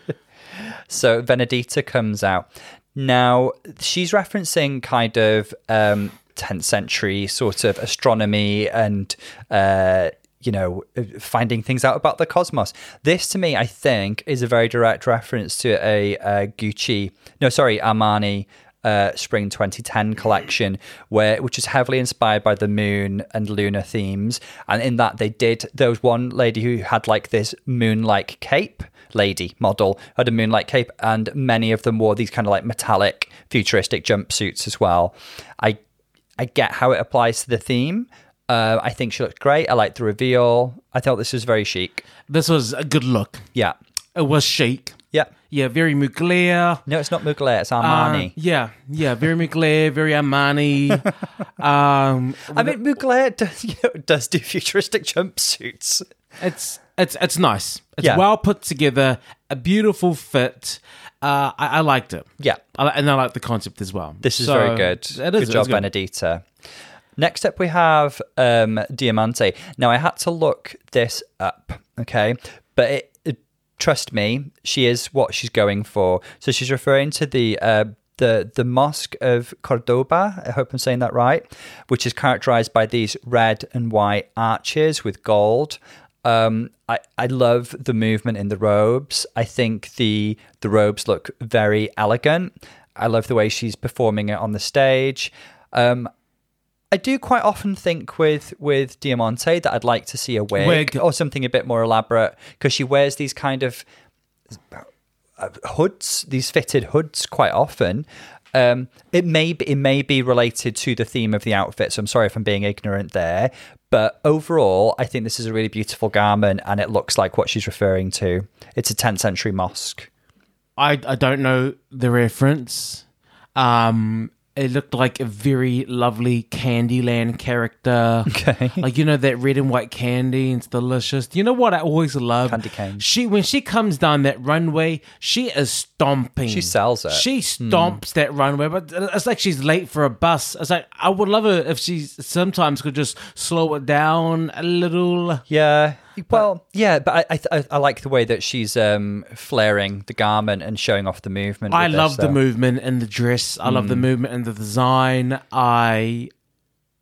Speaker 2: So Venedita comes out. Now, she's referencing kind of um, 10th century sort of astronomy and, uh, you know, finding things out about the cosmos. This, to me, I think, is a very direct reference to a, uh Gucci, no, sorry, Armani. Uh, spring 2010 collection where which is heavily inspired by the moon and lunar themes and in that they did there was one lady who had like this moon like cape lady model had a moonlight cape and many of them wore these kind of like metallic futuristic jumpsuits as well i i get how it applies to the theme uh, i think she looked great i liked the reveal i thought this was very chic
Speaker 1: this was a good look.
Speaker 2: yeah
Speaker 1: It was chic.
Speaker 2: yeah
Speaker 1: Yeah, very Mugler.
Speaker 2: no it's not mugler it's
Speaker 1: Uh,
Speaker 2: armani
Speaker 1: yeah, yeah, very Mugler, very Armani. (laughs) um,
Speaker 2: i mean mugler does, (laughs) you know, does do futuristic jumpsuits
Speaker 1: it's it's it's nice. It's
Speaker 2: Yeah.
Speaker 1: well put together, a beautiful fit. Uh, I, I liked it.
Speaker 2: yeah
Speaker 1: I, and I like the concept as well.
Speaker 2: This is
Speaker 1: So,
Speaker 2: very good.
Speaker 1: It is,
Speaker 2: good job, Venedita. Next up, we have um, Diamante. Now, I had to look this up, okay? But it, it, trust me, she is what she's going for. So she's referring to the uh, the the Mosque of Cordoba. I hope I'm saying that right, which is characterized by these red and white arches with gold. Um, I, I love the movement in the robes. I think the the robes look very elegant. I love the way she's performing it on the stage. Um, I do quite often think with with Diamante that I'd like to see a wig,
Speaker 1: Wig.
Speaker 2: or something a bit more elaborate because she wears these kind of uh, hoods, these fitted hoods, quite often. Um, it may be, it may be related to the theme of the outfit, so I'm sorry if I'm being ignorant there. But overall, I think this is a really beautiful garment, and it looks like what she's referring to. It's a 10th century mosque.
Speaker 1: I I don't know the reference. Um, it looked like a very lovely Candyland character.
Speaker 2: Okay. (laughs)
Speaker 1: Like you know that red and white candy, it's delicious. You know what I always love?
Speaker 2: Candy cane.
Speaker 1: She when she comes down that runway, she is stomping.
Speaker 2: She sells it. Hmm.
Speaker 1: She stomps that runway, but it's like she's late for a bus. It's like I would love her if she sometimes could just slow it down a little.
Speaker 2: Yeah. Well, yeah, but I, I I like the way that she's um, flaring the garment and showing off the movement.
Speaker 1: I
Speaker 2: this,
Speaker 1: love the movement and the dress. I
Speaker 2: Hmm.
Speaker 1: love the movement and the design. I,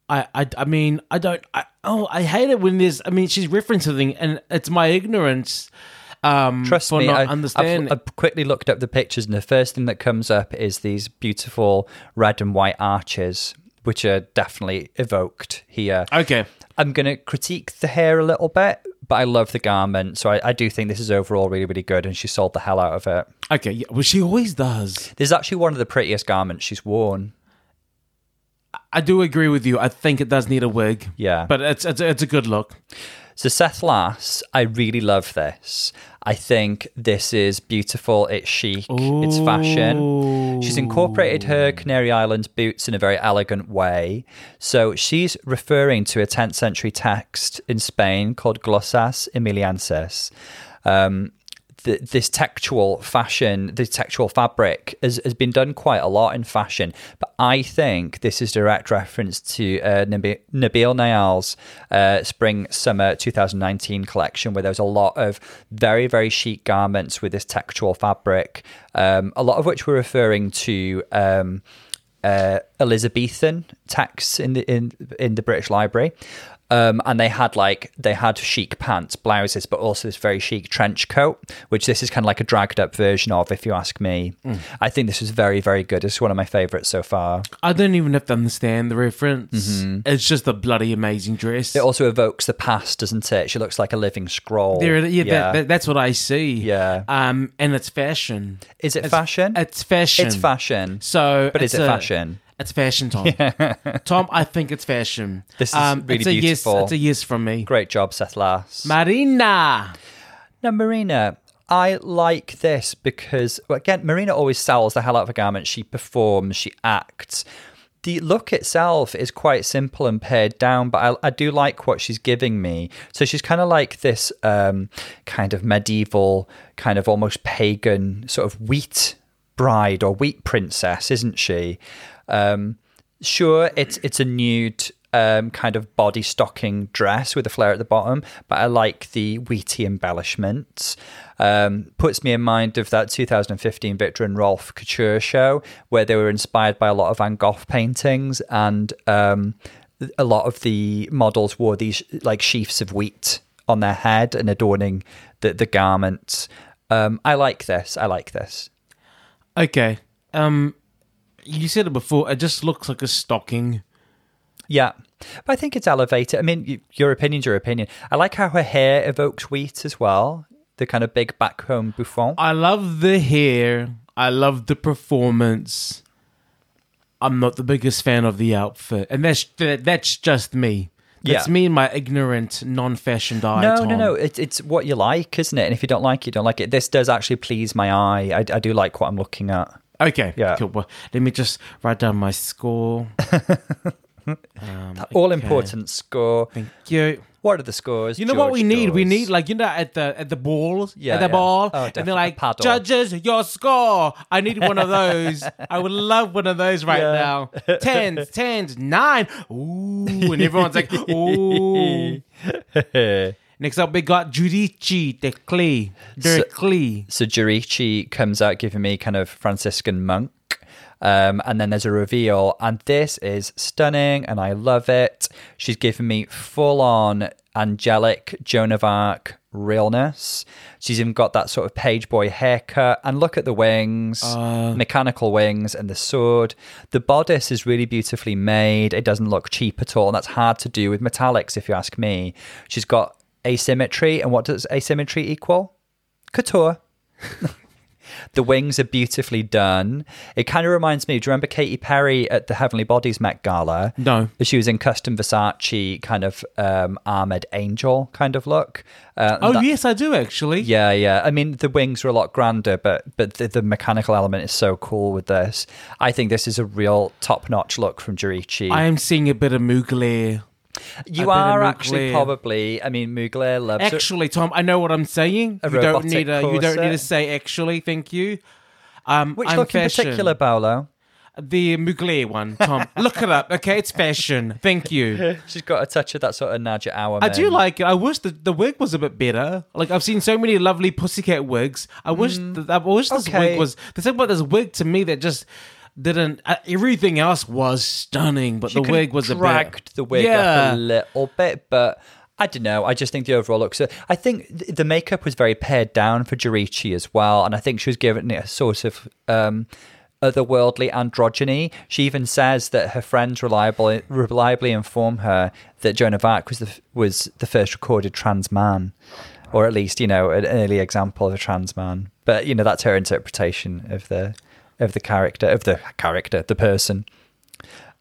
Speaker 1: I, I, I mean, I don't. I, oh, I hate it when there's. I mean, she's referencing something, and it's my ignorance. Um,
Speaker 2: Trust
Speaker 1: for
Speaker 2: me,
Speaker 1: not
Speaker 2: I,
Speaker 1: understanding.
Speaker 2: I've, I've quickly looked up the pictures, and the first thing that comes up is these beautiful red and white arches, which are definitely evoked here.
Speaker 1: okay,
Speaker 2: I'm going to critique the hair a little bit, but I love the garment, so I, I do think this is overall really, really good, and she sold the hell out of it.
Speaker 1: okay. Yeah, well, she always does.
Speaker 2: This is actually one of the prettiest garments she's worn.
Speaker 1: I do agree with you. I think it does need a wig.
Speaker 2: Yeah.
Speaker 1: but it's it's, it's a good look.
Speaker 2: So Sethlas, I really love this. I think this is beautiful. It's chic. It's fashion. She's incorporated her Canary Islands boots in a very elegant way. So she's referring to a 10th century text in Spain called Glosas Emilianenses. Um, th- this textual fashion, this textual fabric has, has been done quite a lot in fashion, but I think this is direct reference to uh, Nabi- Nabil Nayal's uh, spring summer 2019 collection, where there was a lot of very very chic garments with this textual fabric, um, a lot of which were referring to. Um, uh, Elizabethan texts in the in in the British Library, um, and they had like they had chic pants, blouses, but also this very chic trench coat, which this is kind of like a dragged up version of, if you ask me. I think this is very very good. It's one of my favorites so far.
Speaker 1: I don't even have to understand the reference. It's just a bloody amazing dress.
Speaker 2: Mm-hmm. It also evokes the past, doesn't it? She looks like a living scroll.
Speaker 1: There, yeah, That, that, that's what I see.
Speaker 2: Yeah.
Speaker 1: Um, and it's fashion.
Speaker 2: is it
Speaker 1: It's-
Speaker 2: fashion?
Speaker 1: It's fashion.
Speaker 2: It's fashion.
Speaker 1: So,
Speaker 2: But is
Speaker 1: it's
Speaker 2: it
Speaker 1: a-
Speaker 2: fashion?
Speaker 1: It's fashion, Tom. (laughs) Tom, I think it's fashion.
Speaker 2: This is
Speaker 1: um,
Speaker 2: really
Speaker 1: it's a
Speaker 2: beautiful.
Speaker 1: Yes, it's a yes from me.
Speaker 2: Great job, Sethlas.
Speaker 1: Marina.
Speaker 2: Now, Marina, I like this because, well, again, Marina always sells the hell out of a garment. She performs, she acts. The look itself is quite simple and pared down, but I, I do like what she's giving me. So she's kind of like this um, kind of medieval, kind of almost pagan sort of wheat bride or wheat princess, isn't she? Um, sure, it's it's a nude um, kind of body stocking dress with a flare at the bottom, but I like the wheaty embellishments. Um, puts me in mind of that 2015 Viktor and Rolf Couture show where they were inspired by a lot of Van Gogh paintings, and um, a lot of the models wore these like sheafs of wheat on their head and adorning the the garments. Um, I like this. I like this.
Speaker 1: Okay. Um, you said it before. It just looks like a stocking.
Speaker 2: Yeah. But I think it's elevated. I mean, y- your opinion's your opinion. I like how her hair evokes wheat as well. The kind of big back home bouffant.
Speaker 1: I love the hair. I love the performance. I'm not the biggest fan of the outfit, and that's that, that's just me. That's
Speaker 2: Yeah.
Speaker 1: me and my ignorant, non-fashion eye.
Speaker 2: no,
Speaker 1: Tom.
Speaker 2: no, no. It's it's what you like, isn't it? And if you don't like it, you don't like it. This does actually please my eye. I, I do like what I'm looking at.
Speaker 1: Okay,
Speaker 2: Yeah.
Speaker 1: cool. Well, let me just write down my score. (laughs) um,
Speaker 2: All
Speaker 1: okay.
Speaker 2: important score.
Speaker 1: Thank you.
Speaker 2: What are the scores?
Speaker 1: You know what we
Speaker 2: George
Speaker 1: need? We need like you know at the at the balls
Speaker 2: Yeah,
Speaker 1: at the
Speaker 2: yeah.
Speaker 1: ball,
Speaker 2: Oh,
Speaker 1: and they're like judges your score. I need one of those. I would (laughs) love one of those right
Speaker 2: Yeah.
Speaker 1: now. Tens, tens, nine. Ooh, and everyone's like, (laughs) ooh. Next up, we got Juriji Der Klee. Der Klee.
Speaker 2: So Juriji comes out giving me kind of Franciscan monk. Um, and then there's a reveal, and this is stunning, and I love it. She's giving me full on angelic Joan of Arc realness. She's even got that sort of page boy haircut. And look at the wings, mechanical wings, and the sword. The bodice is really beautifully made. It doesn't look cheap at all. And that's hard to do with metallics, if you ask me. She's got asymmetry. And what does asymmetry equal? Couture. (laughs) The wings are beautifully done. It kind of reminds me. Do you remember Katy Perry at the Heavenly Bodies Met Gala?
Speaker 1: No.
Speaker 2: She was in custom Versace kind of um, armored angel kind of look. Uh,
Speaker 1: Oh
Speaker 2: that-
Speaker 1: yes, I do actually.
Speaker 2: yeah, yeah. I mean, the wings are a lot grander, but but the, the mechanical element is so cool with this. I think this is a real top notch look from Juriji.
Speaker 1: I am seeing a bit of Mugler.
Speaker 2: You are actually probably. I mean, Mugler loves it.
Speaker 1: Actually, Tom, I know what I'm saying.
Speaker 2: A
Speaker 1: you don't need a, you don't need to say actually. Thank you. Um,
Speaker 2: Which
Speaker 1: I'm
Speaker 2: look in
Speaker 1: fashion.
Speaker 2: particular, Paolo?
Speaker 1: The Mugler one, Tom. (laughs) Look it up. Okay, it's fashion. Thank you. (laughs)
Speaker 2: She's got a touch of that sort of Nadja Hour.
Speaker 1: I do like it. I wish the, the wig was a bit better. Like I've seen so many lovely pussycat wigs. I wish th- I wish this
Speaker 2: Mm. okay.
Speaker 1: wig was. The thing about this wig to me that just didn't. Uh, everything else was stunning, but the wig was a
Speaker 2: dragged
Speaker 1: bit.
Speaker 2: the wig
Speaker 1: yeah.
Speaker 2: up a little bit, but I don't know. I just think the overall look. So I think th- the makeup was very pared down for Juriji as well, and I think she was given it a sort of um, otherworldly androgyny. She even says that her friends reliably reliably inform her that Joan of Arc was the was the first recorded trans man. Or at least, you know, an early example of a trans man. But you know, that's her interpretation of the of the character of the character, the person.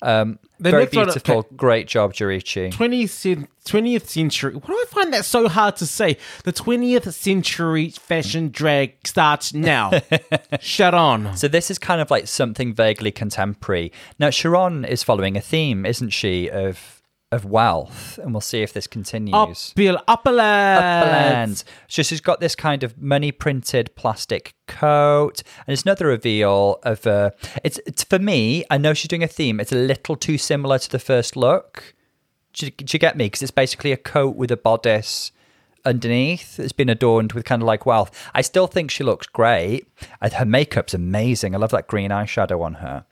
Speaker 2: Um,
Speaker 1: The
Speaker 2: very
Speaker 1: one-
Speaker 2: beautiful,
Speaker 1: okay.
Speaker 2: great job, Juriji.
Speaker 1: 20th, 20th century. Why do I find that so hard to say? The 20th century fashion drag starts now. (laughs) Shut on.
Speaker 2: So this is kind of like something vaguely contemporary. Now Sharonne is following a theme, isn't she, of of wealth, and we'll see if this continues.
Speaker 1: Upperland.
Speaker 2: Uplands. So she's got this kind of money printed plastic coat, and it's another reveal of uh, it's it's for me. I know she's doing a theme. It's a little too similar to the first look. Do you, do you get me? Because it's basically a coat with a bodice underneath. It's been adorned with kind of like wealth. I still think she looks great. Her makeup's amazing. I love that green eyeshadow on her.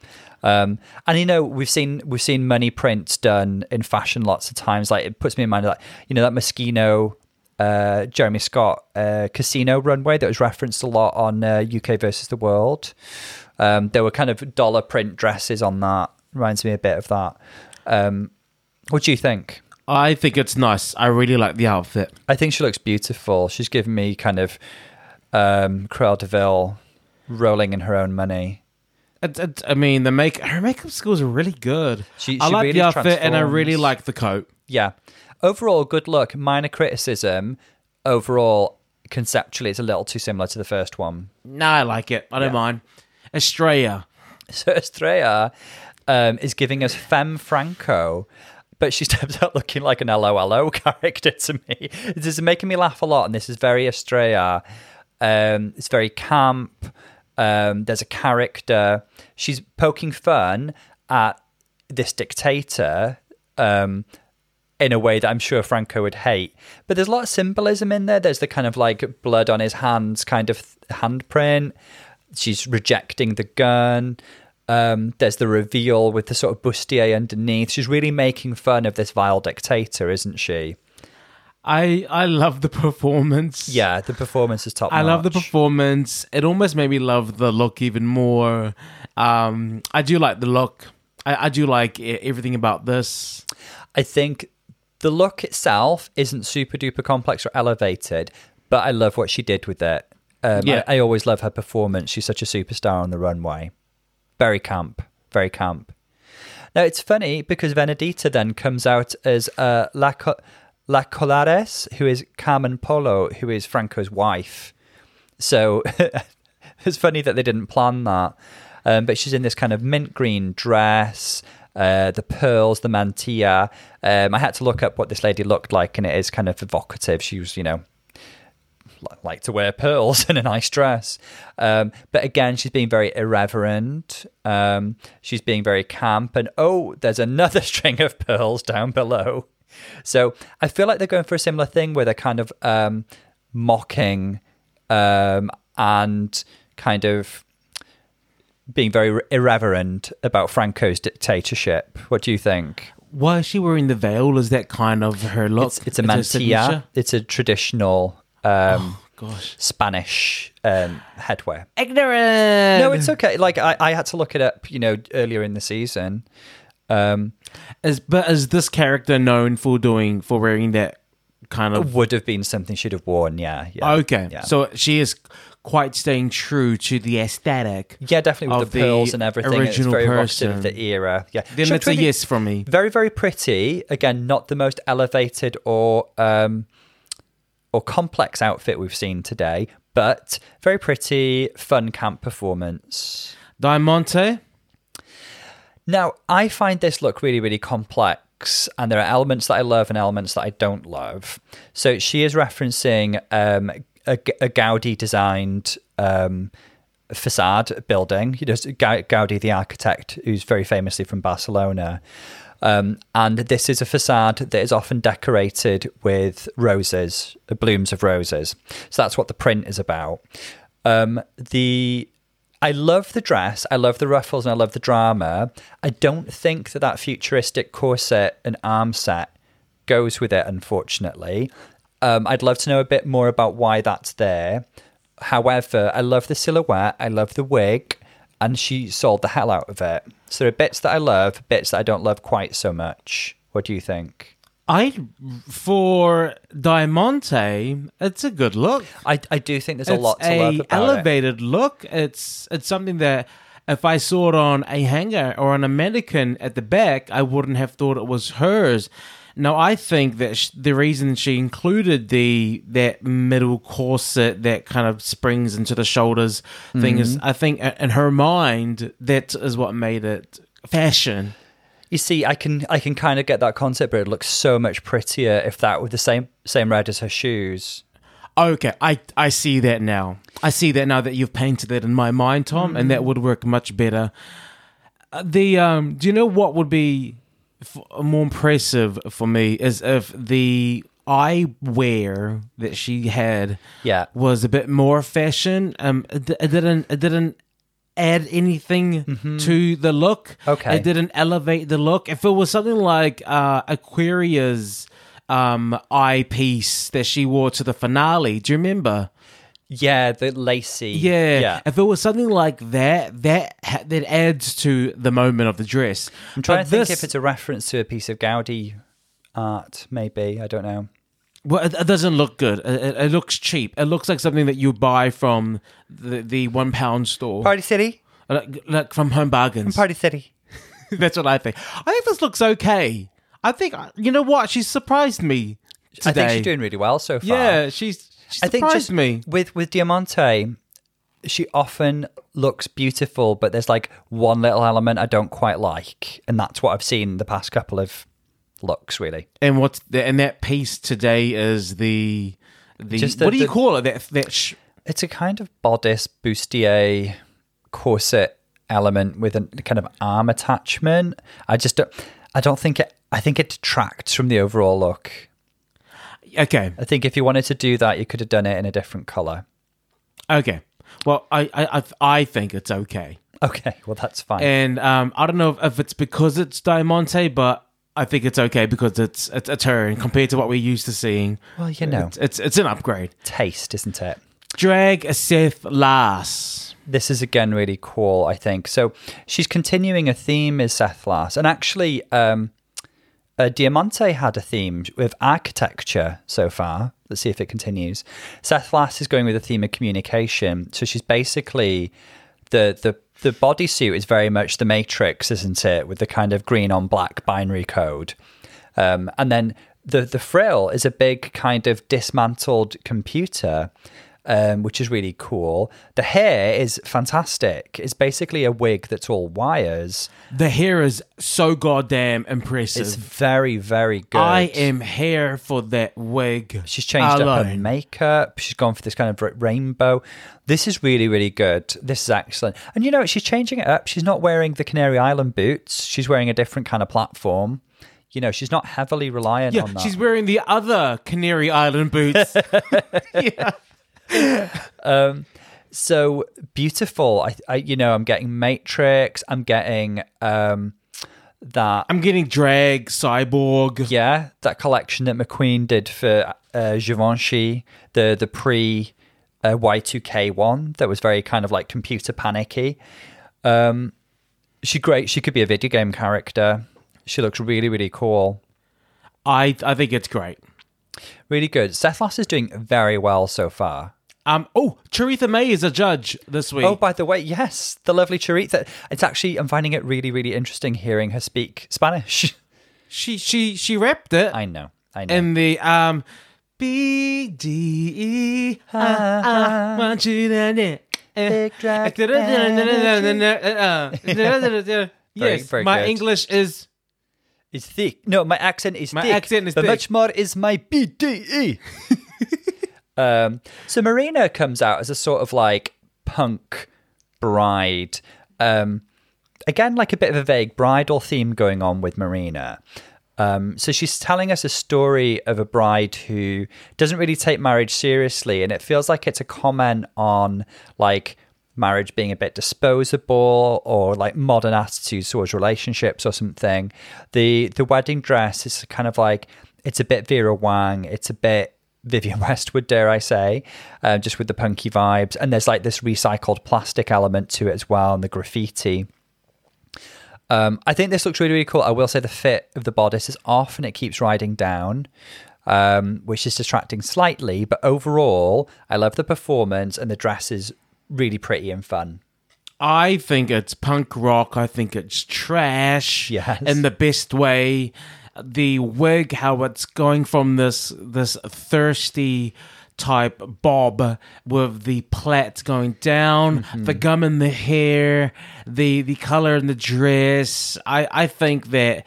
Speaker 2: Um, and you know we've seen we've seen money prints done in fashion lots of times. Like it puts me in mind of like you know that Moschino uh, Jeremy Scott uh, casino runway that was referenced a lot on uh, UK versus the World. Um, there were kind of dollar print dresses on that. Reminds me a bit of that. Um, what do you think?
Speaker 1: I think it's nice. I really like the outfit.
Speaker 2: I think she looks beautiful. She's given me kind of um, Cruella de Vil rolling in her own money.
Speaker 1: It, it, I mean, the make her makeup skills are really good.
Speaker 2: She-
Speaker 1: I like
Speaker 2: really
Speaker 1: the outfit, and I really like the coat.
Speaker 2: Yeah. Overall, good look. Minor criticism. Overall, conceptually, it's a little too similar to the first one.
Speaker 1: No, I like it. I don't
Speaker 2: Yeah.
Speaker 1: mind. Estrella. (laughs)
Speaker 2: So Estrella um, is giving us Femme Franco, but she (laughs) steps out looking like an LOLO (laughs) character to me. This is making me laugh a lot, and this is very Estrella. Um, it's very camp. Um, there's a character. She's poking fun at this dictator um, in a way that I'm sure Franco would hate. But there's a lot of symbolism in there. There's the kind of like blood on his hands kind of handprint. She's rejecting the gun. Um, there's the reveal with the sort of bustier underneath. She's really making fun of this vile dictator, isn't she?
Speaker 1: I I love the performance.
Speaker 2: Yeah, the performance is top.
Speaker 1: I love the performance. It almost made me love the look even more. Um, I do like the look. I, I do like everything about this.
Speaker 2: I think the look itself isn't super duper complex or elevated, but I love what she did with it. Um,
Speaker 1: Yeah.
Speaker 2: I, I always love her performance. She's such a superstar on the runway. Very camp, very camp. Now it's funny because Venedita then comes out as uh, La, Co- La Collares, who is Carmen Polo, who is Franco's wife. So (laughs) it's funny that they didn't plan that. Um, but she's in this kind of mint green dress, uh, the pearls, the mantilla. Um, I had to look up what this lady looked like, and it is kind of evocative. She was, you know, li- like to wear pearls (laughs) in a nice dress. Um, but again, she's being very irreverent. Um, she's being very camp. And oh, there's another (laughs) string of pearls down below. So I feel like they're going for a similar thing where they're kind of um, mocking um, and kind of being very irreverent about Franco's dictatorship. What do you think?
Speaker 1: why is she wearing the veil? Is that kind of her look?
Speaker 2: It's, it's a mantilla. It's a traditional um,
Speaker 1: Gosh,
Speaker 2: Spanish um, headwear.
Speaker 1: ignorant.
Speaker 2: No, it's okay. Like I, I had to look it up, you know, earlier in the season. Um,
Speaker 1: Is, but is this character known for doing for wearing that kind of?
Speaker 2: would have been something she'd have worn. Yeah, yeah.
Speaker 1: Okay,
Speaker 2: yeah.
Speaker 1: so she is quite staying true to the aesthetic.
Speaker 2: yeah, definitely with
Speaker 1: of
Speaker 2: the
Speaker 1: the
Speaker 2: pearls and everything. It's
Speaker 1: original
Speaker 2: very evocative of the era. Yeah,
Speaker 1: Then it's
Speaker 2: looked
Speaker 1: a yes from me.
Speaker 2: Very, very pretty. Again, not the most elevated or um, or complex outfit we've seen today, but very pretty, fun camp performance.
Speaker 1: Diamante.
Speaker 2: Now, I find this look really, really complex, and there are elements that I love and elements that I don't love. So she is referencing um, a, a Gaudi designed um, facade building. You know, Ga- Gaudi, the architect, who's very famously from Barcelona. Um, and this is a facade that is often decorated with roses, blooms of roses. So that's what the print is about. Um, the I love the dress, I love the ruffles, and I love the drama. I don't think that that futuristic corset and arm set goes with it, unfortunately. Um, I'd love to know a bit more about why that's there. However, I love the silhouette, I love the wig, and she sold the hell out of it. So there are bits that I love, bits that I don't love quite so much. What do you think?
Speaker 1: I for Diamante, it's a good look.
Speaker 2: I, I do think there's a lot to
Speaker 1: a
Speaker 2: love about it.
Speaker 1: elevated look. It's it's something that if I saw it on a hanger or on a mannequin at the back, I wouldn't have thought it was hers. Now I think that sh- the reason she included the that middle corset that kind of springs into the shoulders thing is,
Speaker 2: Mm-hmm.
Speaker 1: I think uh, in her mind that is what made it fashion.
Speaker 2: You see, I can I can kind of get that concept, but it looks so much prettier if that were the same same red as her shoes.
Speaker 1: Okay, I I see that now. I see that now that you've painted it in my mind, Tom, and that would work much better. Uh, The um, do you know what would be f- more impressive for me is if the eyewear that she had
Speaker 2: Yeah.
Speaker 1: was a bit more fashion. Um, it, it didn't it didn't add anything to the look.
Speaker 2: Okay.
Speaker 1: it didn't elevate the look. If it was something like uh, Aquaria's um eyepiece that she wore to the finale, do you remember?
Speaker 2: Yeah, the lacy.
Speaker 1: Yeah,
Speaker 2: yeah.
Speaker 1: If it was something like that, that ha- that adds to the moment of the dress.
Speaker 2: I'm trying
Speaker 1: But
Speaker 2: to think
Speaker 1: this-
Speaker 2: if it's a reference to a piece of Gaudi art. Maybe I don't know.
Speaker 1: Well, it, it doesn't look good. It, it, looks cheap. It looks like something that you buy from the, the one pound store,
Speaker 2: Party City.
Speaker 1: like, like from Home Bargains.
Speaker 2: Party City. (laughs)
Speaker 1: That's what I think. I think this looks okay. I think uh, you know what? She's surprised me today.
Speaker 2: I think she's doing really well so far.
Speaker 1: Yeah, she's. She
Speaker 2: I think just
Speaker 1: me.
Speaker 2: with with Diamante, she often looks beautiful, but there's like one little element I don't quite like, and that's what I've seen the past couple of looks. Really,
Speaker 1: And what's the, and that piece today is the the,
Speaker 2: the-
Speaker 1: what do you
Speaker 2: the-
Speaker 1: call it? That that sh-
Speaker 2: it's a kind of bodice bustier corset element with a kind of arm attachment. I just don't. I don't think it. I think it detracts from the overall look.
Speaker 1: okay,
Speaker 2: I think if you wanted to do that, you could have done it in a different color.
Speaker 1: okay. Well, I I I, I think it's okay.
Speaker 2: Okay, well that's fine.
Speaker 1: And um, I don't know if, if it's because it's Diamante, but I think it's okay because it's it's, it's her, and compared to what we're used to seeing,
Speaker 2: well, you know,
Speaker 1: it's, it's it's an upgrade.
Speaker 2: taste, isn't it?
Speaker 1: Drag a Sethlas.
Speaker 2: this is again really cool i think. So she's continuing a theme is Sethlas. And actually um uh, diamante had a theme with architecture so far. Let's see if it continues. Sethlas is going with a theme of communication. So she's basically the the the bodysuit is very much the matrix isn't it? With the kind of green on black binary code. Um, and then the the frill is a big kind of dismantled computer, um, which is really cool. The hair is fantastic. It's basically a wig that's all wires.
Speaker 1: The hair is so goddamn impressive.
Speaker 2: It's very very good.
Speaker 1: I am here for that wig.
Speaker 2: She's changed up her makeup. She's gone for this kind of rainbow. This is really, really good. This is excellent. And you know, she's changing it up. She's not wearing the Canary Island boots. She's wearing a different kind of platform. You know, she's not heavily reliant
Speaker 1: Yeah,
Speaker 2: on that.
Speaker 1: she's wearing the other Canary Island boots. (laughs) (laughs) yeah. (laughs)
Speaker 2: so beautiful. I, I, you know, I'm getting Matrix. I'm getting um, that
Speaker 1: I'm getting drag, cyborg.
Speaker 2: yeah, that collection that McQueen did for uh, Givenchy, the the pre uh, Y2K one that was very kind of like computer panicky. Um, she great. She could be a video game character. She looks really really cool.
Speaker 1: I I think it's great.
Speaker 2: Really good. Sethlas is doing very well so far.
Speaker 1: Um. Oh, Charitha May is a judge this week.
Speaker 2: Oh, by the way, yes, the lovely Charitha. It's actually I'm finding it really really interesting hearing her speak Spanish.
Speaker 1: she she she rapped it
Speaker 2: I know. I know.
Speaker 1: in the um B D E I want you to know.
Speaker 2: Big drag
Speaker 1: Yes, my. English is
Speaker 2: is thick. No, my accent is thick.
Speaker 1: My
Speaker 2: thick.
Speaker 1: accent is
Speaker 2: but
Speaker 1: thick.
Speaker 2: much more is my BDE. Um, so Marina comes out as a sort of like punk bride. Um, again, like a bit of a vague bridal theme going on with Marina. Um, so she's telling us a story of a bride who doesn't really take marriage seriously, and it feels like it's a comment on like marriage being a bit disposable or like modern attitudes towards relationships or something. The the wedding dress is kind of like it's a bit Vera Wang, it's a bit Vivienne (laughs) Westwood, dare I say, uh, just with the punky vibes, and there's like this recycled plastic element to it as well, and the graffiti. Um, I think this looks really, really cool. I will say the fit of the bodice is off and it keeps riding down, um, which is distracting slightly. But overall, I love the performance and the dress is really pretty and fun.
Speaker 1: I think it's punk rock. I think it's trash.
Speaker 2: Yes.
Speaker 1: In the best way. The wig, how it's going from this this thirsty type bob with the plait going down, mm-hmm. the gum in the hair, the the color in the dress. I I think that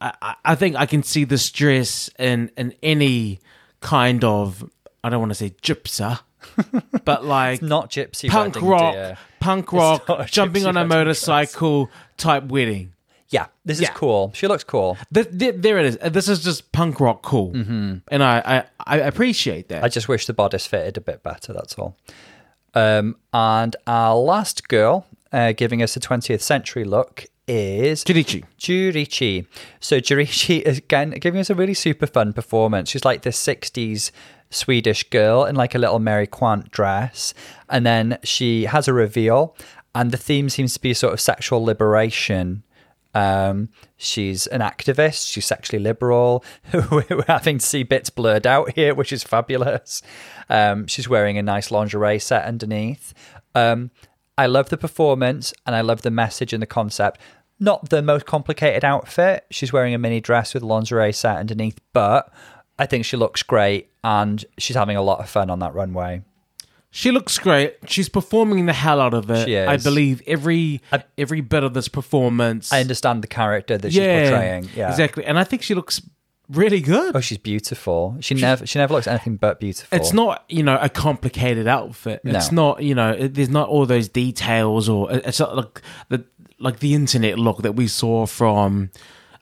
Speaker 1: I, I- think I can see this dress in in any kind of I don't want to say gypsy, (laughs) but like
Speaker 2: Not gypsy
Speaker 1: punk
Speaker 2: wedding,
Speaker 1: rock,
Speaker 2: dear.
Speaker 1: punk rock, jumping on a motorcycle type wedding.
Speaker 2: Yeah, this
Speaker 1: Yeah.
Speaker 2: is cool. She looks cool.
Speaker 1: Th- th- there it is. Uh, This is just punk rock cool, mm-hmm. and I, I I appreciate that.
Speaker 2: I just wish the bodice fitted a bit better. That's all. Um, and our last girl, uh, giving us a 20th century look, is
Speaker 1: Juriji.
Speaker 2: Juriji. So Juriji (laughs) is again giving us a really super fun performance. She's like this 60s Swedish girl in like a little Mary Quant dress. And then she has a reveal, and the theme seems to be sort of sexual liberation. Um, she's an activist. She's sexually liberal. (laughs) We're having to see bits blurred out here, which is fabulous. Um, she's wearing a nice lingerie set underneath. Um, I love the performance and I love the message and the concept. Not the most complicated outfit. She's wearing a mini dress with lingerie set underneath, but I think she looks great and she's having a lot of fun on that runway.
Speaker 1: She looks great. She's performing the hell out of it.
Speaker 2: She is.
Speaker 1: I believe every every bit of this performance.
Speaker 2: I understand the character that she's portraying. Yeah,
Speaker 1: exactly. And I think she looks really good.
Speaker 2: Oh, she's beautiful. She never she never looks anything but beautiful.
Speaker 1: It's not, you know, a complicated outfit. It's not, you know, it, there's not all those details or it's not like the like the internet look that we saw from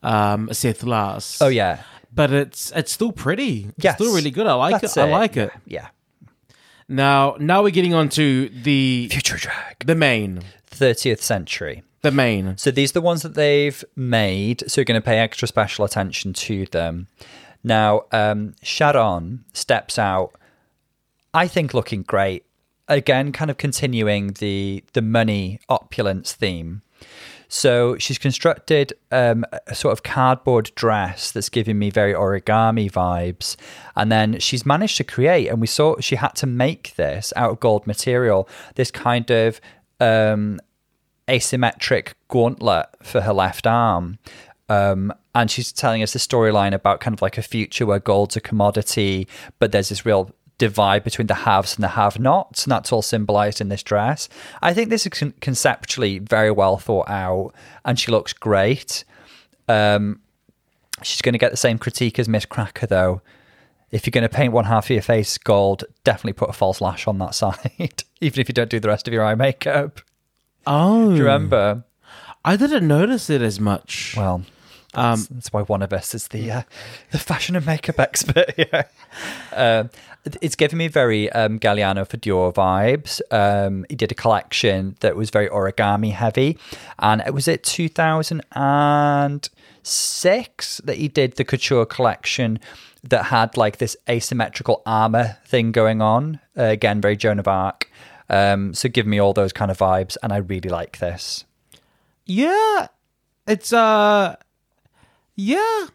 Speaker 1: um, Sethlas.
Speaker 2: Oh yeah.
Speaker 1: but it's it's still pretty. It's
Speaker 2: Yes.
Speaker 1: still really good. I like
Speaker 2: That's
Speaker 1: it. I like it.
Speaker 2: Yeah.
Speaker 1: Now, now we're getting on to the
Speaker 2: Future drag.
Speaker 1: the main,
Speaker 2: 30th century.
Speaker 1: the main.
Speaker 2: So these are the ones that they've made. So you're going to pay extra special attention to them. Now, um, Sharonne steps out, I think looking great. Again, kind of continuing the the money opulence theme. So she's constructed um, a sort of cardboard dress that's giving me very origami vibes. And then she's managed to create, and we saw she had to make this out of gold material, this kind of um, asymmetric gauntlet for her left arm. Um, and she's telling us the storyline about kind of like a future where gold's a commodity, but there's this real divide between the haves and the have nots, and that's all symbolized in this dress. I think this is con- conceptually very well thought out, and she looks great. Um, she's going to get the same critique as Miz Cracker, though. If you're going to paint one half of your face gold, definitely put a false lash on that (laughs) side, even if you don't do the rest of your eye makeup.
Speaker 1: Oh,
Speaker 2: Do you remember?
Speaker 1: I didn't notice it as much.
Speaker 2: Well, That's, that's why one of us is the uh, the fashion and makeup expert (laughs) here. Um, it's giving me very um, Galliano for Dior vibes. Um, he did a collection that was very origami heavy, and it was it 2006 that he did the couture collection that had like this asymmetrical armor thing going on. Uh, again, very Joan of Arc. Um, so give me all those kind of vibes, and I really like this.
Speaker 1: Yeah, it's uh, yeah,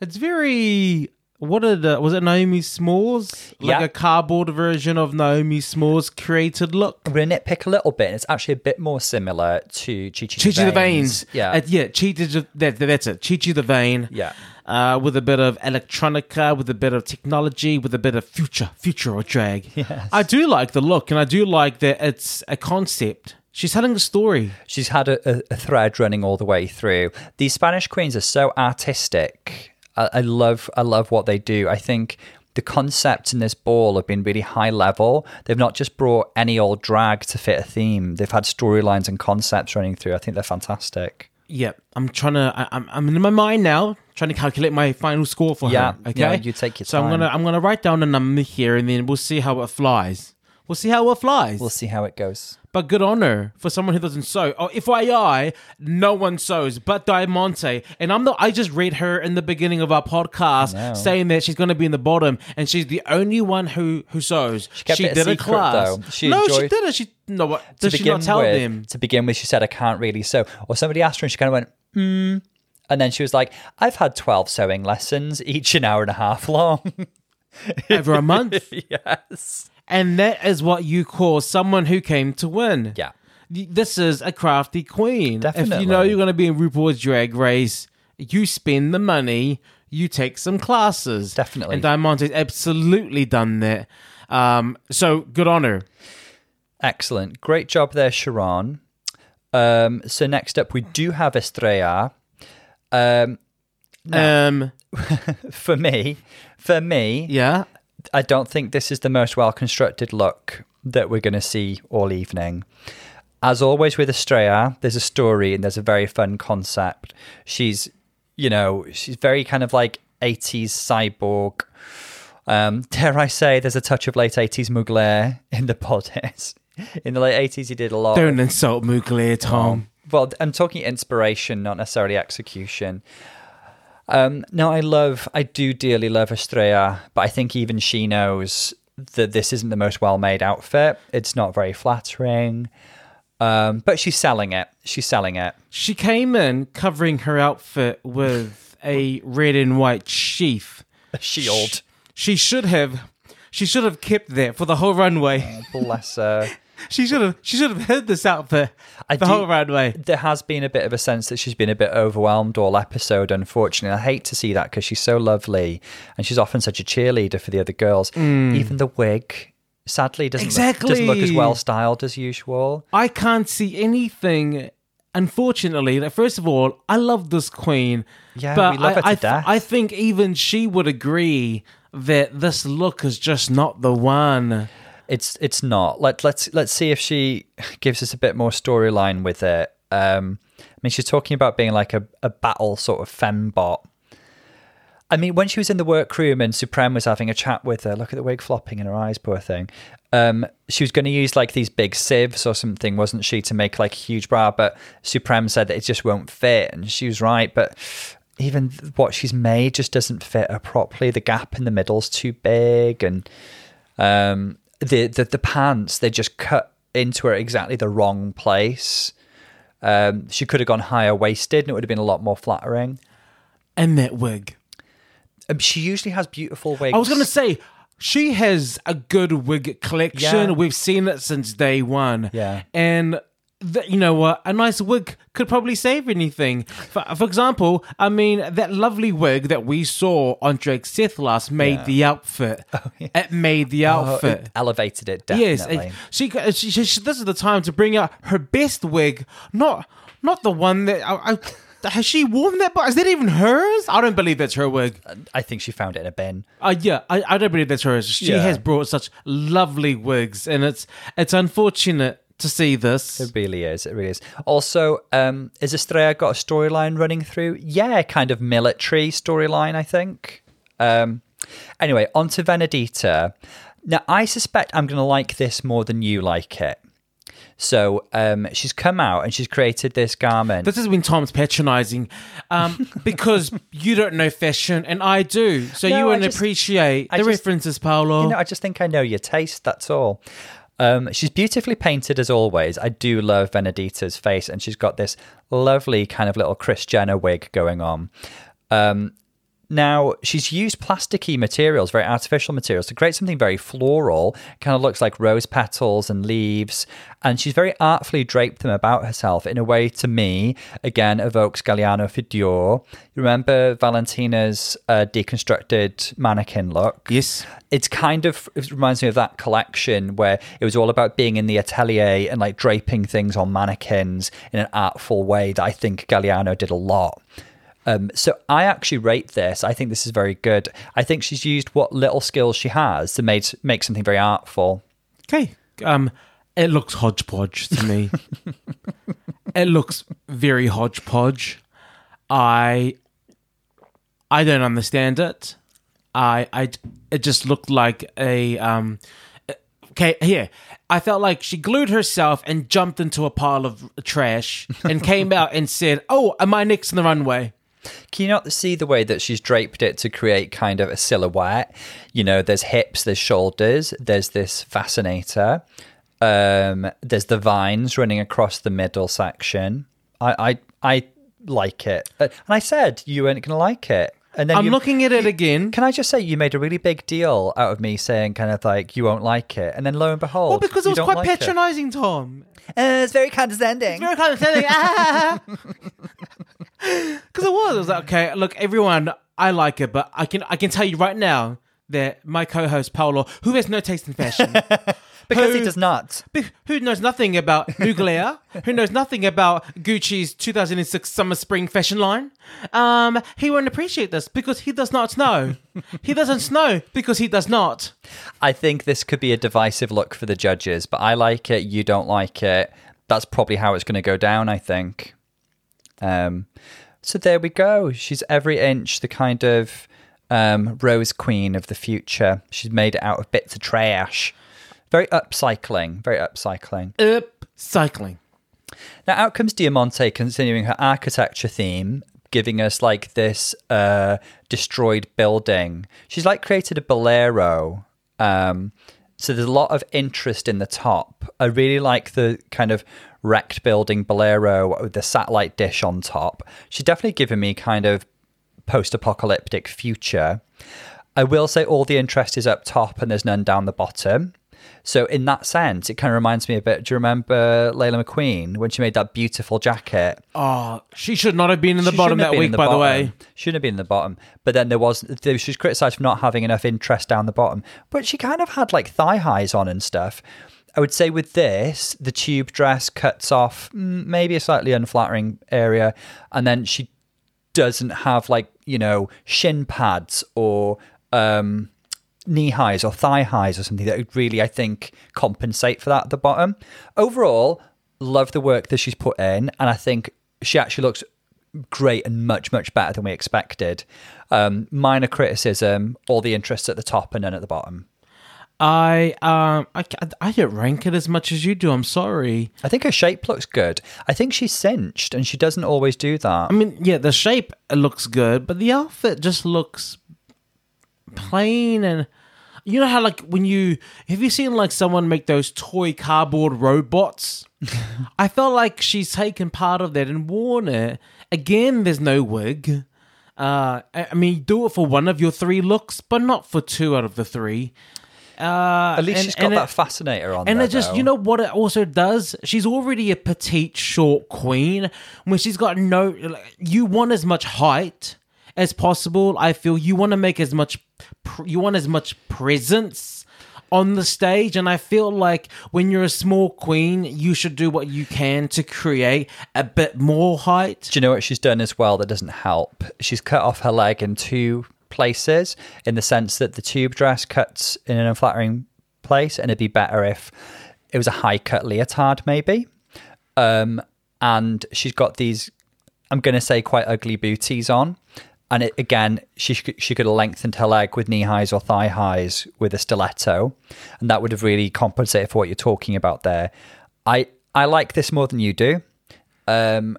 Speaker 1: it's very. What are the was it Naomi Smalls? Like
Speaker 2: Yeah.
Speaker 1: a cardboard version of Naomi Smalls' created look.
Speaker 2: I'm going to nitpick a little bit. and It's actually a bit more similar to Chi Chi,
Speaker 1: the Veins.
Speaker 2: Yeah.
Speaker 1: Uh, yeah, Chi Chi, that, that's it. Chi Chi DeVayne.
Speaker 2: Yeah.
Speaker 1: Uh, with a bit of electronica, with a bit of technology, with a bit of future, future or drag. (laughs)
Speaker 2: Yes.
Speaker 1: I do like the look, and I do like that it's a concept. She's telling a story.
Speaker 2: She's had a, a, a thread running all the way through. These Spanish queens are so artistic. I, I love I love what they do. I think the concepts in this ball have been really high level. They've not just brought any old drag to fit a theme. They've had storylines and concepts running through. I think they're fantastic.
Speaker 1: Yeah, I'm trying to. I, I'm, I'm in my mind now, trying to calculate my final score for
Speaker 2: Yeah,
Speaker 1: her. Okay,
Speaker 2: yeah, you take your
Speaker 1: So I'm gonna I'm gonna write down a number here, and then we'll see how it flies. We'll see how it flies.
Speaker 2: We'll see how it goes.
Speaker 1: But good on her for someone who doesn't sew. Oh, FYI, no one sews but Diamante. And I'm the I just read her in the beginning of our podcast
Speaker 2: I
Speaker 1: saying that she's gonna be in the bottom and she's the only one who who sews. She,
Speaker 2: kept it a
Speaker 1: did a
Speaker 2: secret,
Speaker 1: class.
Speaker 2: though. She
Speaker 1: no, she didn't. She no what
Speaker 2: to
Speaker 1: does she not tell
Speaker 2: with,
Speaker 1: them?
Speaker 2: to begin with, she said, "I can't really sew." Or somebody asked her, and she kind of went, "Hmm," and then she was like, "I've had twelve sewing lessons, each an hour and a half long."
Speaker 1: Over a month. (laughs)
Speaker 2: yes.
Speaker 1: And that is what you call someone who came to win.
Speaker 2: Yeah.
Speaker 1: This is a crafty queen. If you know you're going to be in RuPaul's Drag Race, you spend the money, you take some classes.
Speaker 2: Definitely.
Speaker 1: And Diamante's absolutely done that. Um, so good on her.
Speaker 2: Excellent. Great job there, Sharonne. Um, so next up, we do have Estrella. Um,
Speaker 1: Um, (laughs)
Speaker 2: for me, for me,
Speaker 1: yeah.
Speaker 2: I don't think this is the most well constructed look that we're going to see all evening. As always with Estrella, there's a story and there's a very fun concept. She's, you know, she's very kind of like 80s cyborg. Um, dare I say, there's a touch of late 80s Mugler in the bodice. (laughs) In the late 80s, he did a lot.
Speaker 1: Don't insult Mugler, Tom.
Speaker 2: well, I'm talking inspiration, not necessarily execution. Um, no, I love, I do dearly love Estrella, but I think even she knows that this isn't the most well made outfit. It's not very flattering. Um, but she's selling it. She's selling it.
Speaker 1: She came in covering her outfit with a red and white sheath.
Speaker 2: A shield.
Speaker 1: She should have. She should have kept that for the whole runway.
Speaker 2: Bless her. (laughs)
Speaker 1: She should have. She should have hid this outfit
Speaker 2: I
Speaker 1: the
Speaker 2: do-
Speaker 1: whole runway.
Speaker 2: There has been a bit of a sense that she's been a bit overwhelmed all episode, unfortunately. I hate to see that because she's so lovely and she's often such a cheerleader for the other girls. Hmm. Even the wig, sadly, doesn't, look, doesn't look as well styled as usual.
Speaker 1: I can't see anything. Unfortunately, that first of all, I love this queen.
Speaker 2: Yeah,
Speaker 1: but
Speaker 2: we love
Speaker 1: I,
Speaker 2: her to
Speaker 1: I,
Speaker 2: death.
Speaker 1: I think even she would agree that this look is just not the one.
Speaker 2: It's it's not. Let let's let's see if she gives us a bit more storyline with it. Um, I mean, she's talking about being like a, a battle sort of fembot. I mean, when she was in the workroom and Supremme was having a chat with her, look at the wig flopping in her eyes, poor thing. Um, she was going to use like these big sieves or something, wasn't she, to make like a huge bra? But Supremme said that it just won't fit, and she was right. But even what she's made just doesn't fit her properly. The gap in the middle's too big, and um, the, the the pants they just cut into her exactly the wrong place. Um, she could have gone higher waisted, and it would have been a lot more flattering.
Speaker 1: And that wig.
Speaker 2: Um, she usually has beautiful wigs.
Speaker 1: I was going to say, she has a good wig collection.
Speaker 2: Yeah.
Speaker 1: We've seen it since day one.
Speaker 2: Yeah.
Speaker 1: And. Th you know what? A nice wig could probably save anything. For, for example, I mean, that lovely wig that we saw on Drake Sethlas made the outfit. (laughs) It made the
Speaker 2: Oh,
Speaker 1: outfit.
Speaker 2: it elevated it
Speaker 1: Yes,
Speaker 2: definitely.
Speaker 1: and she, she, she, she- This is the time to bring out her best wig, not not the one that I, I has she worn that? But is that even hers? I don't believe that's her wig.
Speaker 2: I think she found it in a bin.
Speaker 1: Uh, yeah, I, I don't believe that's hers. She
Speaker 2: Yeah.
Speaker 1: has brought such lovely wigs, and it's it's unfortunate to see this.
Speaker 2: It really is. It really is. Also, um, is Estrella got a storyline running through? Yeah, kind of military storyline, I think. Um, anyway, on to Venedita. Now, I suspect I'm going to like this more than you like it. So um, she's come out and she's created this garment.
Speaker 1: This has been Tom's patronizing um, (laughs) because you don't know fashion and I do. So
Speaker 2: No,
Speaker 1: you
Speaker 2: I
Speaker 1: wouldn't
Speaker 2: just-
Speaker 1: appreciate
Speaker 2: I
Speaker 1: the
Speaker 2: just-
Speaker 1: references, Paolo.
Speaker 2: You know, I just think I know your taste. That's all. Um, she's beautifully painted as always. I do love Venedita's face, and she's got this lovely kind of little Kris Jenner wig going on. Um, now she's used plasticky materials, very artificial materials, to create something very floral. Kind of looks like rose petals and leaves, and she's very artfully draped them about herself in a way to me again evokes Galliano for Dior. You remember Valentina's uh, deconstructed mannequin look?
Speaker 1: yes.
Speaker 2: it's kind of it reminds me of that collection where it was all about being in the atelier and like draping things on mannequins in an artful way that I think Galliano did a lot. Um, so I actually rate this. I think this is very good. I think she's used what little skills she has to make make something very artful.
Speaker 1: Okay. Um, it looks hodgepodge to me. (laughs) it looks very hodgepodge. I I don't understand it. I I it just looked like a um okay here I felt like she glued herself and jumped into a pile of trash and came (laughs) out and said, "Oh, am I next in the runway?"
Speaker 2: Can you not see the way that she's draped it to create kind of a silhouette? You know, there's hips, there's shoulders, there's this fascinator, um, there's the vines running across the middle section. I I, I like it, Uh, and I said you weren't going to like it, and then
Speaker 1: I'm
Speaker 2: you,
Speaker 1: looking at it again.
Speaker 2: Can I just say you made a really big deal out of me saying kind of like you won't like it, and then lo and behold,
Speaker 1: Well, because it was quite
Speaker 2: like
Speaker 1: patronizing, Tom.
Speaker 2: Uh, it's very condescending.
Speaker 1: very condescending. (laughs) Because it was. I was like, okay, look, everyone, I like it, but I can I can tell you right now that my co-host Paolo, who has no taste in fashion, (laughs)
Speaker 2: because he does not.
Speaker 1: who knows nothing about (laughs) Mugler, who knows nothing about Gucci's 2006 summer spring fashion line, um, he won't appreciate this because he does not know. he doesn't know because he does not.
Speaker 2: I think this could be a divisive look for the judges, but I like it. You don't like it. That's probably how it's going to go down. I think. Um, so there we go. She's every inch the kind of um, rose queen of the future. She's made it out of bits of trash. Very upcycling. Very upcycling.
Speaker 1: Upcycling.
Speaker 2: Now, out comes Diamante continuing her architecture theme, giving us like this uh, destroyed building. She's like created a bolero. Um, so there's a lot of interest in the top. I really like the kind of wrecked building bolero with the satellite dish on top. She's definitely given me kind of post apocalyptic future. I will say all the interest is up top and there's none down the bottom. So in that sense, it kind of reminds me a bit. Do you remember Layla McQueen when she made that beautiful jacket?
Speaker 1: Oh, she should not have been in the
Speaker 2: She
Speaker 1: bottom that week, by the way.
Speaker 2: Shouldn't have been in the bottom. But then there was, she was criticised for not having enough interest down the bottom. But she kind of had like thigh highs on and stuff. I would say with this, the tube dress cuts off mm, maybe a slightly unflattering area. And then she doesn't have like, you know, shin pads or um, knee highs or thigh highs or something that would really, I think, compensate for that at the bottom. Overall, love the work that she's put in. And I think she actually looks great and much, much better than we expected. Um, minor criticism, all the interest at the top and then at the bottom.
Speaker 1: I um I, I don't rank it as much as you do. I'm sorry.
Speaker 2: I think her shape looks good. I think she's cinched and she doesn't always do that.
Speaker 1: I mean, yeah, the shape looks good, but the outfit just looks plain and you know how like when you have you seen like someone make those toy cardboard robots? (laughs) I felt like she's taken part of that and worn it. Again, there's no wig. Uh, I mean, do it for one of your three looks, but not for two out of the three. Uh,
Speaker 2: At least
Speaker 1: and-
Speaker 2: she's got that
Speaker 1: it-
Speaker 2: fascinator on
Speaker 1: and
Speaker 2: there,
Speaker 1: it just,
Speaker 2: though.
Speaker 1: you know what it also does? She's already a petite, short queen. When she's got no, like, you want as much height as possible. I feel you want to make as much, you want as much presence on the stage. And I feel like when you're a small queen, you should do what you can to create a bit more height.
Speaker 2: Do you know what she's done as well that doesn't help? She's cut off her leg in two places in the sense that the tube dress cuts in an unflattering place and it'd be better if it was a high cut leotard, maybe. Um, and she's got these, I'm going to say, quite ugly booties on. And it, again, she she could have lengthened her leg with knee highs or thigh highs with a stiletto, and that would have really compensated for what you're talking about there. I I like this more than you do. Um,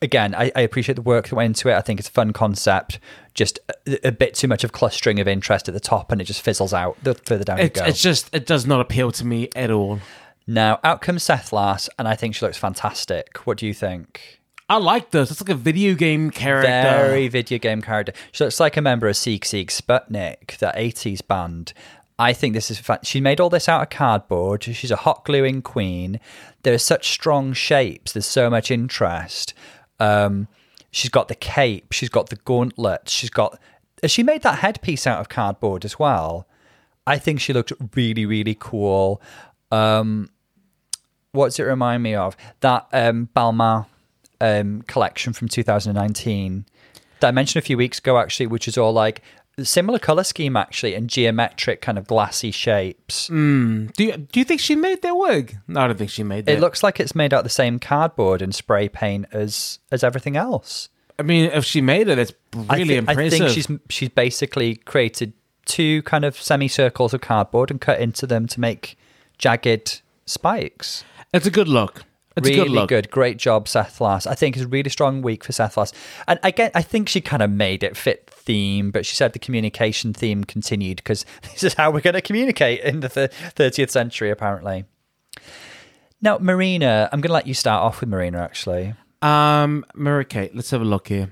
Speaker 2: again, I, I, appreciate the work that went into it. I think it's a fun concept. Just a, a, bit too much of clustering of interest at the top, and it just fizzles out the further down
Speaker 1: it,
Speaker 2: you go.
Speaker 1: It's just it does not appeal to me at all.
Speaker 2: Now, out comes Sethlas, and I think she looks fantastic. What do you think?
Speaker 1: I like this. It's like a video game character.
Speaker 2: Very video game character. She looks like a member of Sigue Sigue Sputnik, that 80s band. I think this is fun. She made all this out of cardboard. She's a hot gluing queen. There are such strong shapes. There's so much interest. Um, she's got the cape. She's got the gauntlet. She's got. She made that headpiece out of cardboard as well. I think she looked really, really cool. Um, what does it remind me of? That um, Balmain um, collection from 2019 that I mentioned a few weeks ago, actually, which is all like similar color scheme actually and geometric kind of glassy shapes.
Speaker 1: Mm. Do you do you think she made that wig? No, I don't think she made that.
Speaker 2: It looks like it's made out of the same cardboard and spray paint as as everything else.
Speaker 1: I mean, if she made it, it's really
Speaker 2: I
Speaker 1: impressive.
Speaker 2: I think she's she's basically created two kind of semicircles of cardboard and cut into them to make jagged spikes.
Speaker 1: It's a good look. It's
Speaker 2: really
Speaker 1: good,
Speaker 2: good, Great job, Sethlas. I think it's a really strong week for Sethlas. And again, I think she kind of made it fit theme, but she said the communication theme continued because (laughs) this is how we're going to communicate in the 30th century, apparently. Now, Marina, I'm going to let you start off with Marina, actually.
Speaker 1: Um, Mary let's have a look here.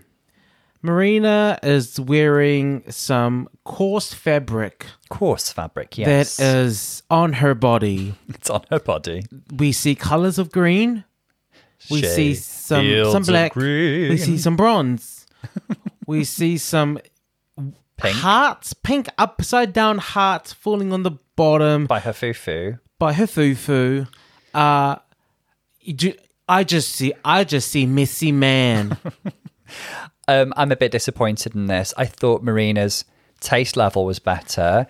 Speaker 1: Marina is wearing some coarse fabric.
Speaker 2: Coarse fabric, yes.
Speaker 1: That is on her body. (laughs)
Speaker 2: it's on her body.
Speaker 1: We see colors of green. We see some some black. We see some bronze. (laughs) we see some
Speaker 2: pink.
Speaker 1: hearts, pink upside down hearts falling on the bottom
Speaker 2: by her fufu.
Speaker 1: By her fufu. Uh, I just see, I just see Missy Man. (laughs)
Speaker 2: Um, I'm a bit disappointed in this. I thought Marina's taste level was better.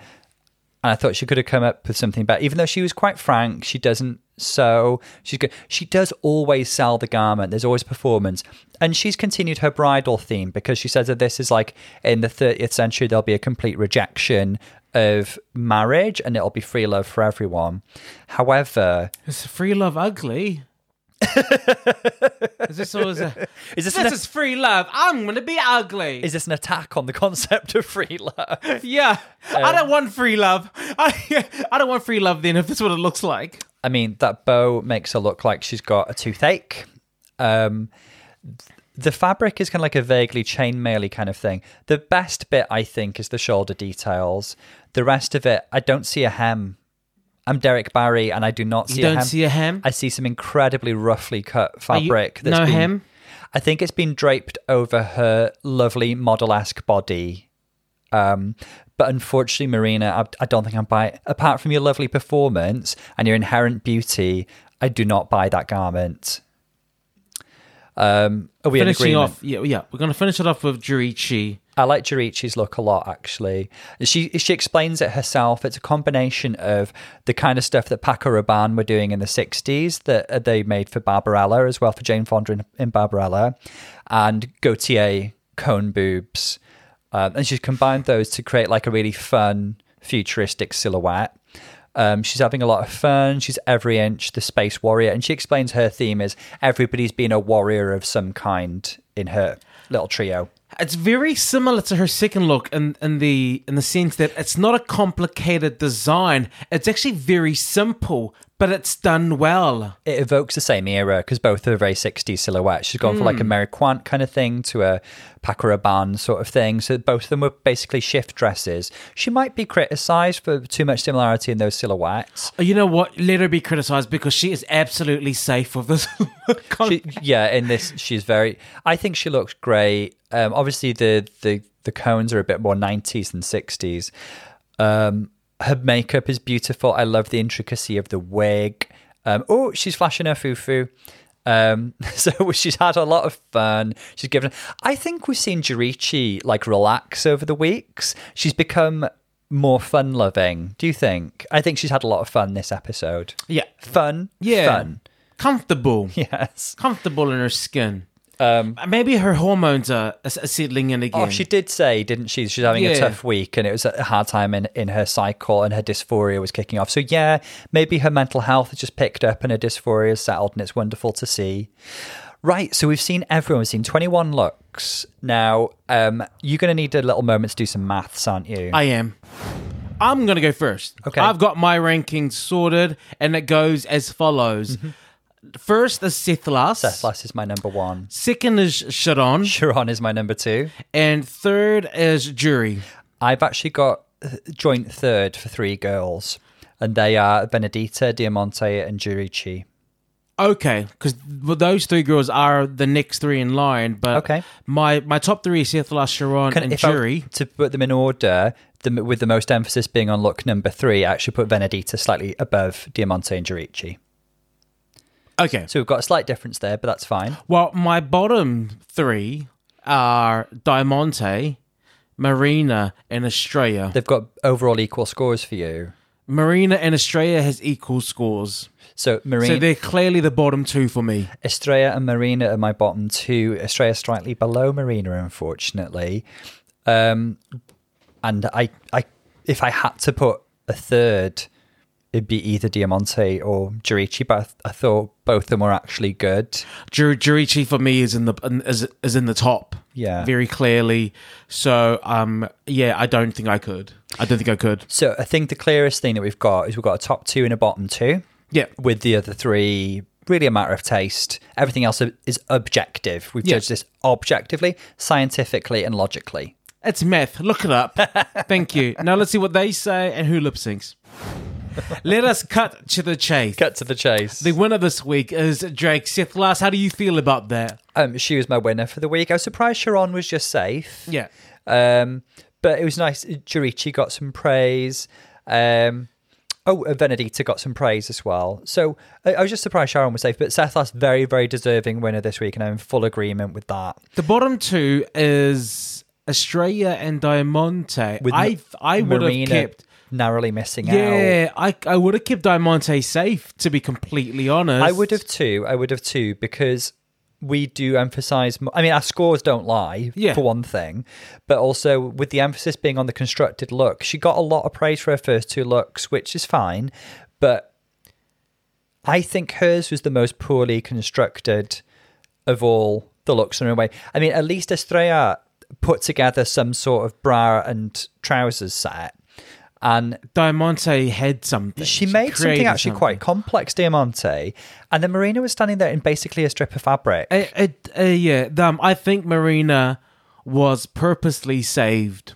Speaker 2: And I thought she could have come up with something better. Even though she was quite frank, she doesn't sew. She's good. She does always sell the garment. There's always performance. And she's continued her bridal theme because she says that this is like in the 30th century, there'll be a complete rejection of marriage and it'll be free love for everyone. However,
Speaker 1: is free love ugly? Is this all? Is, a, is this? This is free love. I'm going to be ugly.
Speaker 2: Is this an attack on the concept of free love?
Speaker 1: Yeah, um, I don't want free love. (laughs) I, I don't want free love. Then, if that's what it looks like.
Speaker 2: I mean, that bow makes her look like she's got a toothache. Um, the fabric is kind of like a vaguely chainmaily kind of thing. The best bit, I think, is the shoulder details. The rest of it, I don't see a hem I'm Derek Barry, and I do not see.
Speaker 1: You don't
Speaker 2: a hem.
Speaker 1: see a hem.
Speaker 2: I see some incredibly roughly cut fabric.
Speaker 1: You, no
Speaker 2: been,
Speaker 1: hem.
Speaker 2: I think it's been draped over her lovely model-esque body. Um, but unfortunately, Marina, I, I don't think I'm buying. Apart from your lovely performance and your inherent beauty, I do not buy that garment. Um, are we
Speaker 1: finishing off? Yeah, yeah. We're going to finish it off with Juriji.
Speaker 2: I like Juriji's look a lot, actually. She she explains it herself. It's a combination of the kind of stuff that Paco Rabanne were doing in the 60s that uh, they made for Barbarella as well, for Jane Fonda in, in Barbarella, and Gaultier cone boobs. Um, and she's combined those to create like a really fun, futuristic silhouette. Um, she's having a lot of fun. She's every inch the space warrior. And she explains her theme is everybody's been a warrior of some kind in her little trio.
Speaker 1: It's very similar to her second look in, in the in the sense that it's not a complicated design. It's actually very simple, but it's done well.
Speaker 2: It evokes the same era because both are very 60s silhouettes. She's gone mm. for like a hmm. Mary Quant kind of thing to a Paco Rabanne sort of thing. So both of them were basically shift dresses. She might be criticized for too much similarity in those silhouettes.
Speaker 1: Oh, you know what? Let her be criticized because she is absolutely safe with this.
Speaker 2: she, yeah, in this, she's very. I think she looks great. Um, obviously, the, the, the cones are a bit more 90s than 60s. Um, her makeup is beautiful. I love the intricacy of the wig. Um, oh, she's flashing her fufu. Um, (laughs) so she's had a lot of fun. She's given. I think we've seen Juriji like relax over the weeks. She's become more fun loving. Do you think? I think she's had a lot of fun this episode.
Speaker 1: Yeah.
Speaker 2: Fun.
Speaker 1: Yeah.
Speaker 2: Fun.
Speaker 1: Comfortable. (laughs)
Speaker 2: Yes.
Speaker 1: Comfortable in her skin.
Speaker 2: Um,
Speaker 1: Maybe her hormones are, settling in again.
Speaker 2: Oh, she did say, didn't she? She's having a tough week and it was a hard time in, in her cycle and her dysphoria was kicking off. So, yeah, maybe her mental health has just picked up and her dysphoria has settled and it's wonderful to see. Right, so we've seen everyone, we've seen 21 looks. Now, um, you're going to need a little moment to do some maths, aren't you?
Speaker 1: I am. I'm going to go first.
Speaker 2: Okay.
Speaker 1: I've got my rankings sorted, and it goes as follows. First is Sethlas.
Speaker 2: Seth Lass is my number one.
Speaker 1: Second is Sharonne.
Speaker 2: Sharonne is my number two.
Speaker 1: And third is Jury.
Speaker 2: I've actually got uh, joint third for three girls, and they are Venedita, Diamante, and Juriji.
Speaker 1: Okay, because those three girls are the next three in line. But
Speaker 2: Okay.
Speaker 1: my my top three is Seth Lass, Sharonne,
Speaker 2: Can,
Speaker 1: and
Speaker 2: I-
Speaker 1: Jury.
Speaker 2: to put them in order, the, with the most emphasis being on look number three, I actually put Venedita slightly above Diamante and Juriji.
Speaker 1: Okay.
Speaker 2: So we've got a slight difference there, but that's fine.
Speaker 1: Well, my bottom three are Diamante, Marina, and Estrella.
Speaker 2: They've got overall equal scores for you.
Speaker 1: Marina and Estrella has equal scores.
Speaker 2: So Marina, So
Speaker 1: they're clearly the bottom two for me.
Speaker 2: Estrella and Marina are my bottom two. Estrella slightly below Marina, unfortunately. Um, and I, I, if I had to put a third, it'd be either Diamante or Juriji. But I, th- I thought both of them were actually good.
Speaker 1: Jur- Juriji for me is in the is, is in the top.
Speaker 2: Yeah.
Speaker 1: very clearly. So um, yeah, I don't think I could. I don't think I could.
Speaker 2: So I think the clearest thing that we've got is we've got a top two and a bottom two.
Speaker 1: Yeah,
Speaker 2: with the other three really a matter of taste everything else is objective we've
Speaker 1: Yeah.
Speaker 2: judged this objectively scientifically and logically
Speaker 1: it's math. Look it up. (laughs) Thank you. Now let's see what they say and who lip syncs. (laughs) Let us cut to the chase.
Speaker 2: cut to the chase
Speaker 1: The winner this week is Drake Sethlas. How do you feel about that?
Speaker 2: um, she was my winner for the week i was surprised Sharonne was just safe
Speaker 1: Yeah.
Speaker 2: um, but it was nice Juriji got some praise um, Oh, uh, Venedita got some praise as well. So I, I was just surprised Sharonne was safe, but Sethlas very, very deserving winner this week, and I'm in full agreement with that.
Speaker 1: The bottom two is Estrella and Diamante.
Speaker 2: With
Speaker 1: I I would have
Speaker 2: Marina
Speaker 1: kept
Speaker 2: narrowly missing out.
Speaker 1: Yeah, I I would have kept Diamante safe to be completely honest.
Speaker 2: I would have too. I would have too because we do emphasize. I mean, our scores don't lie
Speaker 1: Yeah.
Speaker 2: for one thing, but also with the emphasis being on the constructed look, she got a lot of praise for her first two looks, which is fine. But I think hers was the most poorly constructed of all the looks in a way. I mean, at least Estrella put together some sort of bra and trousers set. And
Speaker 1: Diamante had something.
Speaker 2: she made something actually
Speaker 1: something.
Speaker 2: quite complex, Diamante. And then Marina was standing there in basically a strip of fabric.
Speaker 1: Uh, uh, uh, yeah, um, I think Marina was purposely saved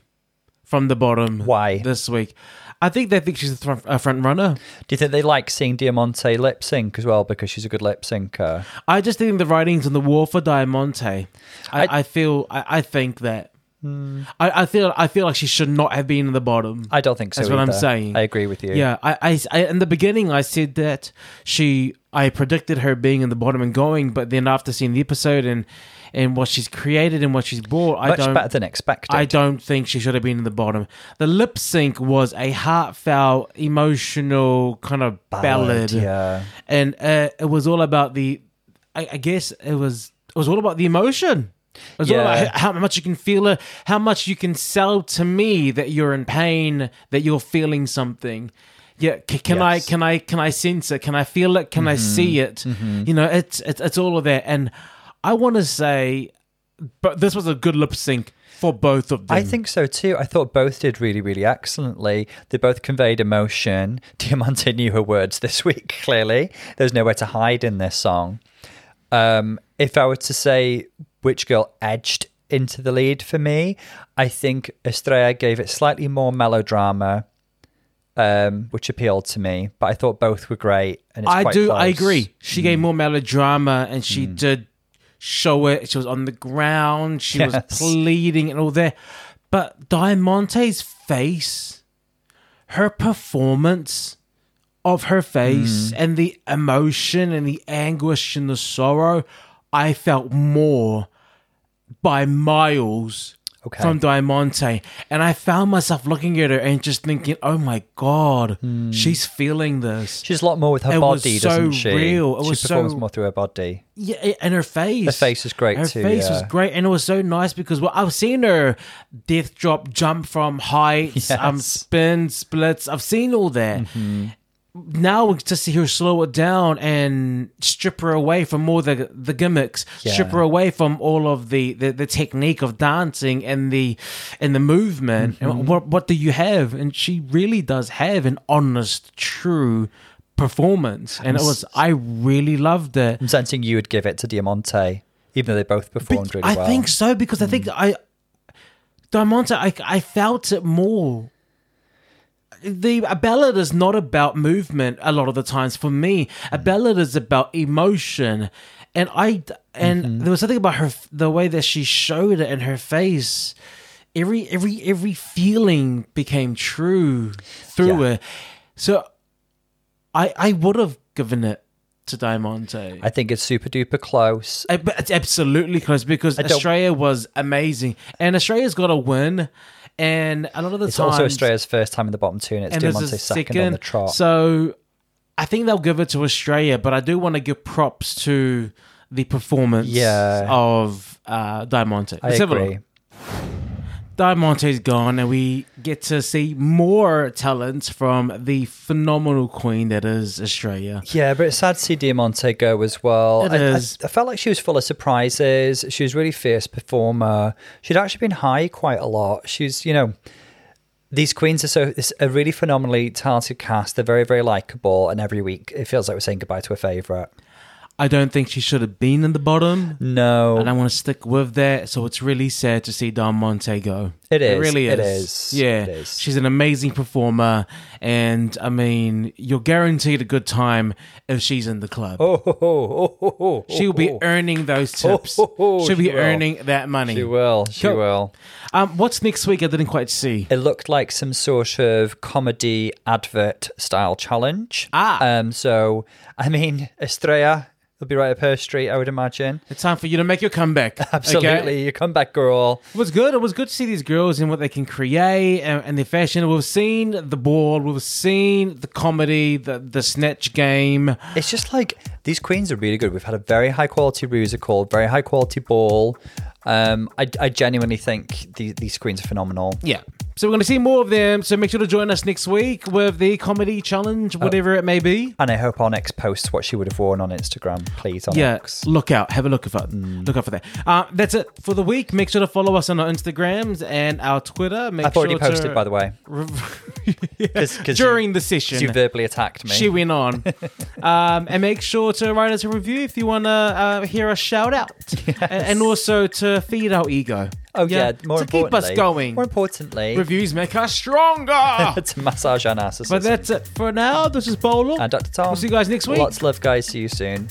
Speaker 1: from the bottom.
Speaker 2: Why?
Speaker 1: this week? I think they think she's a, thr- a front runner.
Speaker 2: Do you think they like seeing Diamante lip sync as well because she's a good lip syncer?
Speaker 1: I just think the writing's on the wall for Diamante. I,
Speaker 2: I-.
Speaker 1: I, feel. I, I think that. I, I feel. I feel like she should not have been in the bottom.
Speaker 2: I don't think so.
Speaker 1: That's what I'm
Speaker 2: either.
Speaker 1: saying.
Speaker 2: I agree with you.
Speaker 1: Yeah, I, I, I, in the beginning, I said that she, I predicted her being in the bottom and going, but then after seeing the episode and and what she's created and what she's brought, I
Speaker 2: Much
Speaker 1: don't,
Speaker 2: better than expected.
Speaker 1: I don't think she should have been in the bottom. The lip sync was a heartfelt, emotional kind of ballad,
Speaker 2: Yeah.
Speaker 1: and uh, it was all about the. I, I guess it was. It was all about the emotion. It was all about how much you can feel it, how much you can sell to me that you're in pain, that you're feeling something. Yeah, c- can I can I can I sense it? Can I feel it? Can I see it? You know, it's it's it's all of that, and I want to say, but this was a good lip sync for both of them.
Speaker 2: I think so too. I thought both did really, really excellently. They both conveyed emotion. (laughs) Diamante knew her words this week, clearly. There's nowhere to hide in this song. Um, if I were to say which girl edged into the lead for me, I think Estrella gave it slightly more melodrama, um, which appealed to me. But I thought both were great. And it's
Speaker 1: I do. I agree. She
Speaker 2: Mm.
Speaker 1: gave more melodrama, and she did show it. She was on the ground. She was pleading and all that. But Diamante's face, her performance of her
Speaker 2: Mm.
Speaker 1: face, and the emotion and the anguish and the sorrow, I felt more by miles
Speaker 2: Okay.
Speaker 1: from Diamante, and I found myself looking at her and just thinking, "Oh my god,
Speaker 2: Hmm.
Speaker 1: she's feeling this."
Speaker 2: She's a lot more with her
Speaker 1: It was
Speaker 2: body,
Speaker 1: so
Speaker 2: doesn't she?
Speaker 1: real. It
Speaker 2: she
Speaker 1: was
Speaker 2: performs
Speaker 1: so-
Speaker 2: more through her body.
Speaker 1: Yeah, and her face.
Speaker 2: Her face is great
Speaker 1: her
Speaker 2: too,
Speaker 1: face was great, and it was so nice because well, I've seen her death drop, jump from heights, (laughs) um,
Speaker 2: Yes.
Speaker 1: spin, splits. I've seen all that. Now to see her slow it down and strip her away from all the the gimmicks, strip her away from all of the, the, the technique of dancing and the and the movement.
Speaker 2: Mm-hmm.
Speaker 1: And what what do you have? And she really does have an honest, true performance, and it was I really loved it.
Speaker 2: I'm sensing you would give it to Diamante, even though they both performed really
Speaker 1: I
Speaker 2: well.
Speaker 1: I think so because I think I Diamante I I felt it more. The a ballad is not about movement a lot of the times for me. A ballad is about emotion, and I and mm-hmm. there was something about her the way that she showed it in her face. Every every every feeling became true through
Speaker 2: Yeah.
Speaker 1: it. So I I would have given it to Diamante.
Speaker 2: I think it's super duper close.
Speaker 1: But It's absolutely close because Estrella was amazing, and Estrella's got a win. And a lot of the time.
Speaker 2: It's
Speaker 1: times,
Speaker 2: also Estrella's first time in the bottom two, and it's
Speaker 1: and there's
Speaker 2: second,
Speaker 1: second.
Speaker 2: on the trot.
Speaker 1: So I think they'll give it to Estrella, but I do want to give props to the performance
Speaker 2: Yeah.
Speaker 1: of uh, Diamante.
Speaker 2: I
Speaker 1: Let's have Diamante's gone, and we get to see more talent from the phenomenal queen that is Estrella.
Speaker 2: Yeah, but it's sad to see Diamante go as well.
Speaker 1: It
Speaker 2: I, I-
Speaker 1: is.
Speaker 2: I, felt like she was full of surprises. She was a really fierce performer. She'd actually been high quite a lot. She's, you know, these queens are so it's a really phenomenally talented cast. They're very, very likable, and every week it feels like we're saying goodbye to a favorite.
Speaker 1: I don't think she should have been in the bottom.
Speaker 2: No,
Speaker 1: and I want to stick with that. So it's really sad to see Don Monte go.
Speaker 2: It is.
Speaker 1: really is.
Speaker 2: It is.
Speaker 1: Yeah,
Speaker 2: It is.
Speaker 1: she's an amazing performer, and I mean, you're guaranteed a good time if she's in the club.
Speaker 2: oh, oh, oh, oh, oh,
Speaker 1: She'll be
Speaker 2: oh,
Speaker 1: earning those tips.
Speaker 2: Oh, oh, oh,
Speaker 1: She'll be
Speaker 2: she
Speaker 1: earning that money.
Speaker 2: She will. She
Speaker 1: Cool.
Speaker 2: will.
Speaker 1: Um, what's next week? I didn't quite see.
Speaker 2: It looked like some sort of comedy advert style challenge.
Speaker 1: Ah.
Speaker 2: Um. So, I mean, Estrella will be right up her street, I would imagine.
Speaker 1: It's time for you to make your comeback. (laughs)
Speaker 2: Absolutely.
Speaker 1: Okay?
Speaker 2: You come back, girl.
Speaker 1: It was good. It was good to see these girls and what they can create and, and their fashion. We've seen the ball. We've seen the comedy, the the snatch game.
Speaker 2: It's just like these queens are really good. We've had a very high quality musical, very high quality ball. Um, I, I genuinely think the, these queens are phenomenal.
Speaker 1: Yeah. So we're going to see more of them. So make sure to join us next week with the comedy challenge, whatever it may be.
Speaker 2: And I hope our next post what she would have worn on Instagram, please. On
Speaker 1: Yeah,
Speaker 2: X.
Speaker 1: look out. Have a look for that. Look out for that. Uh, that's it for the week. Make sure to follow us on our Instagrams and our Twitter. Make
Speaker 2: I've already posted,
Speaker 1: to,
Speaker 2: by the way.
Speaker 1: Yeah, (laughs) (laughs)
Speaker 2: 'Cause- 'cause
Speaker 1: during
Speaker 2: you-
Speaker 1: the session.
Speaker 2: You verbally attacked me.
Speaker 1: She went on. (laughs) um, and make sure to write us a review if you want to uh, hear us shout out. And, and also to feed our ego.
Speaker 2: oh, yeah. More
Speaker 1: to keep us going.
Speaker 2: More importantly,
Speaker 1: Reviews make us stronger. (laughs)
Speaker 2: to massage our narcissism.
Speaker 1: but that's it for now. This is Paolo.
Speaker 2: and Dr. Tom.
Speaker 1: We'll see you guys next week.
Speaker 2: Lots of love, guys. See you soon.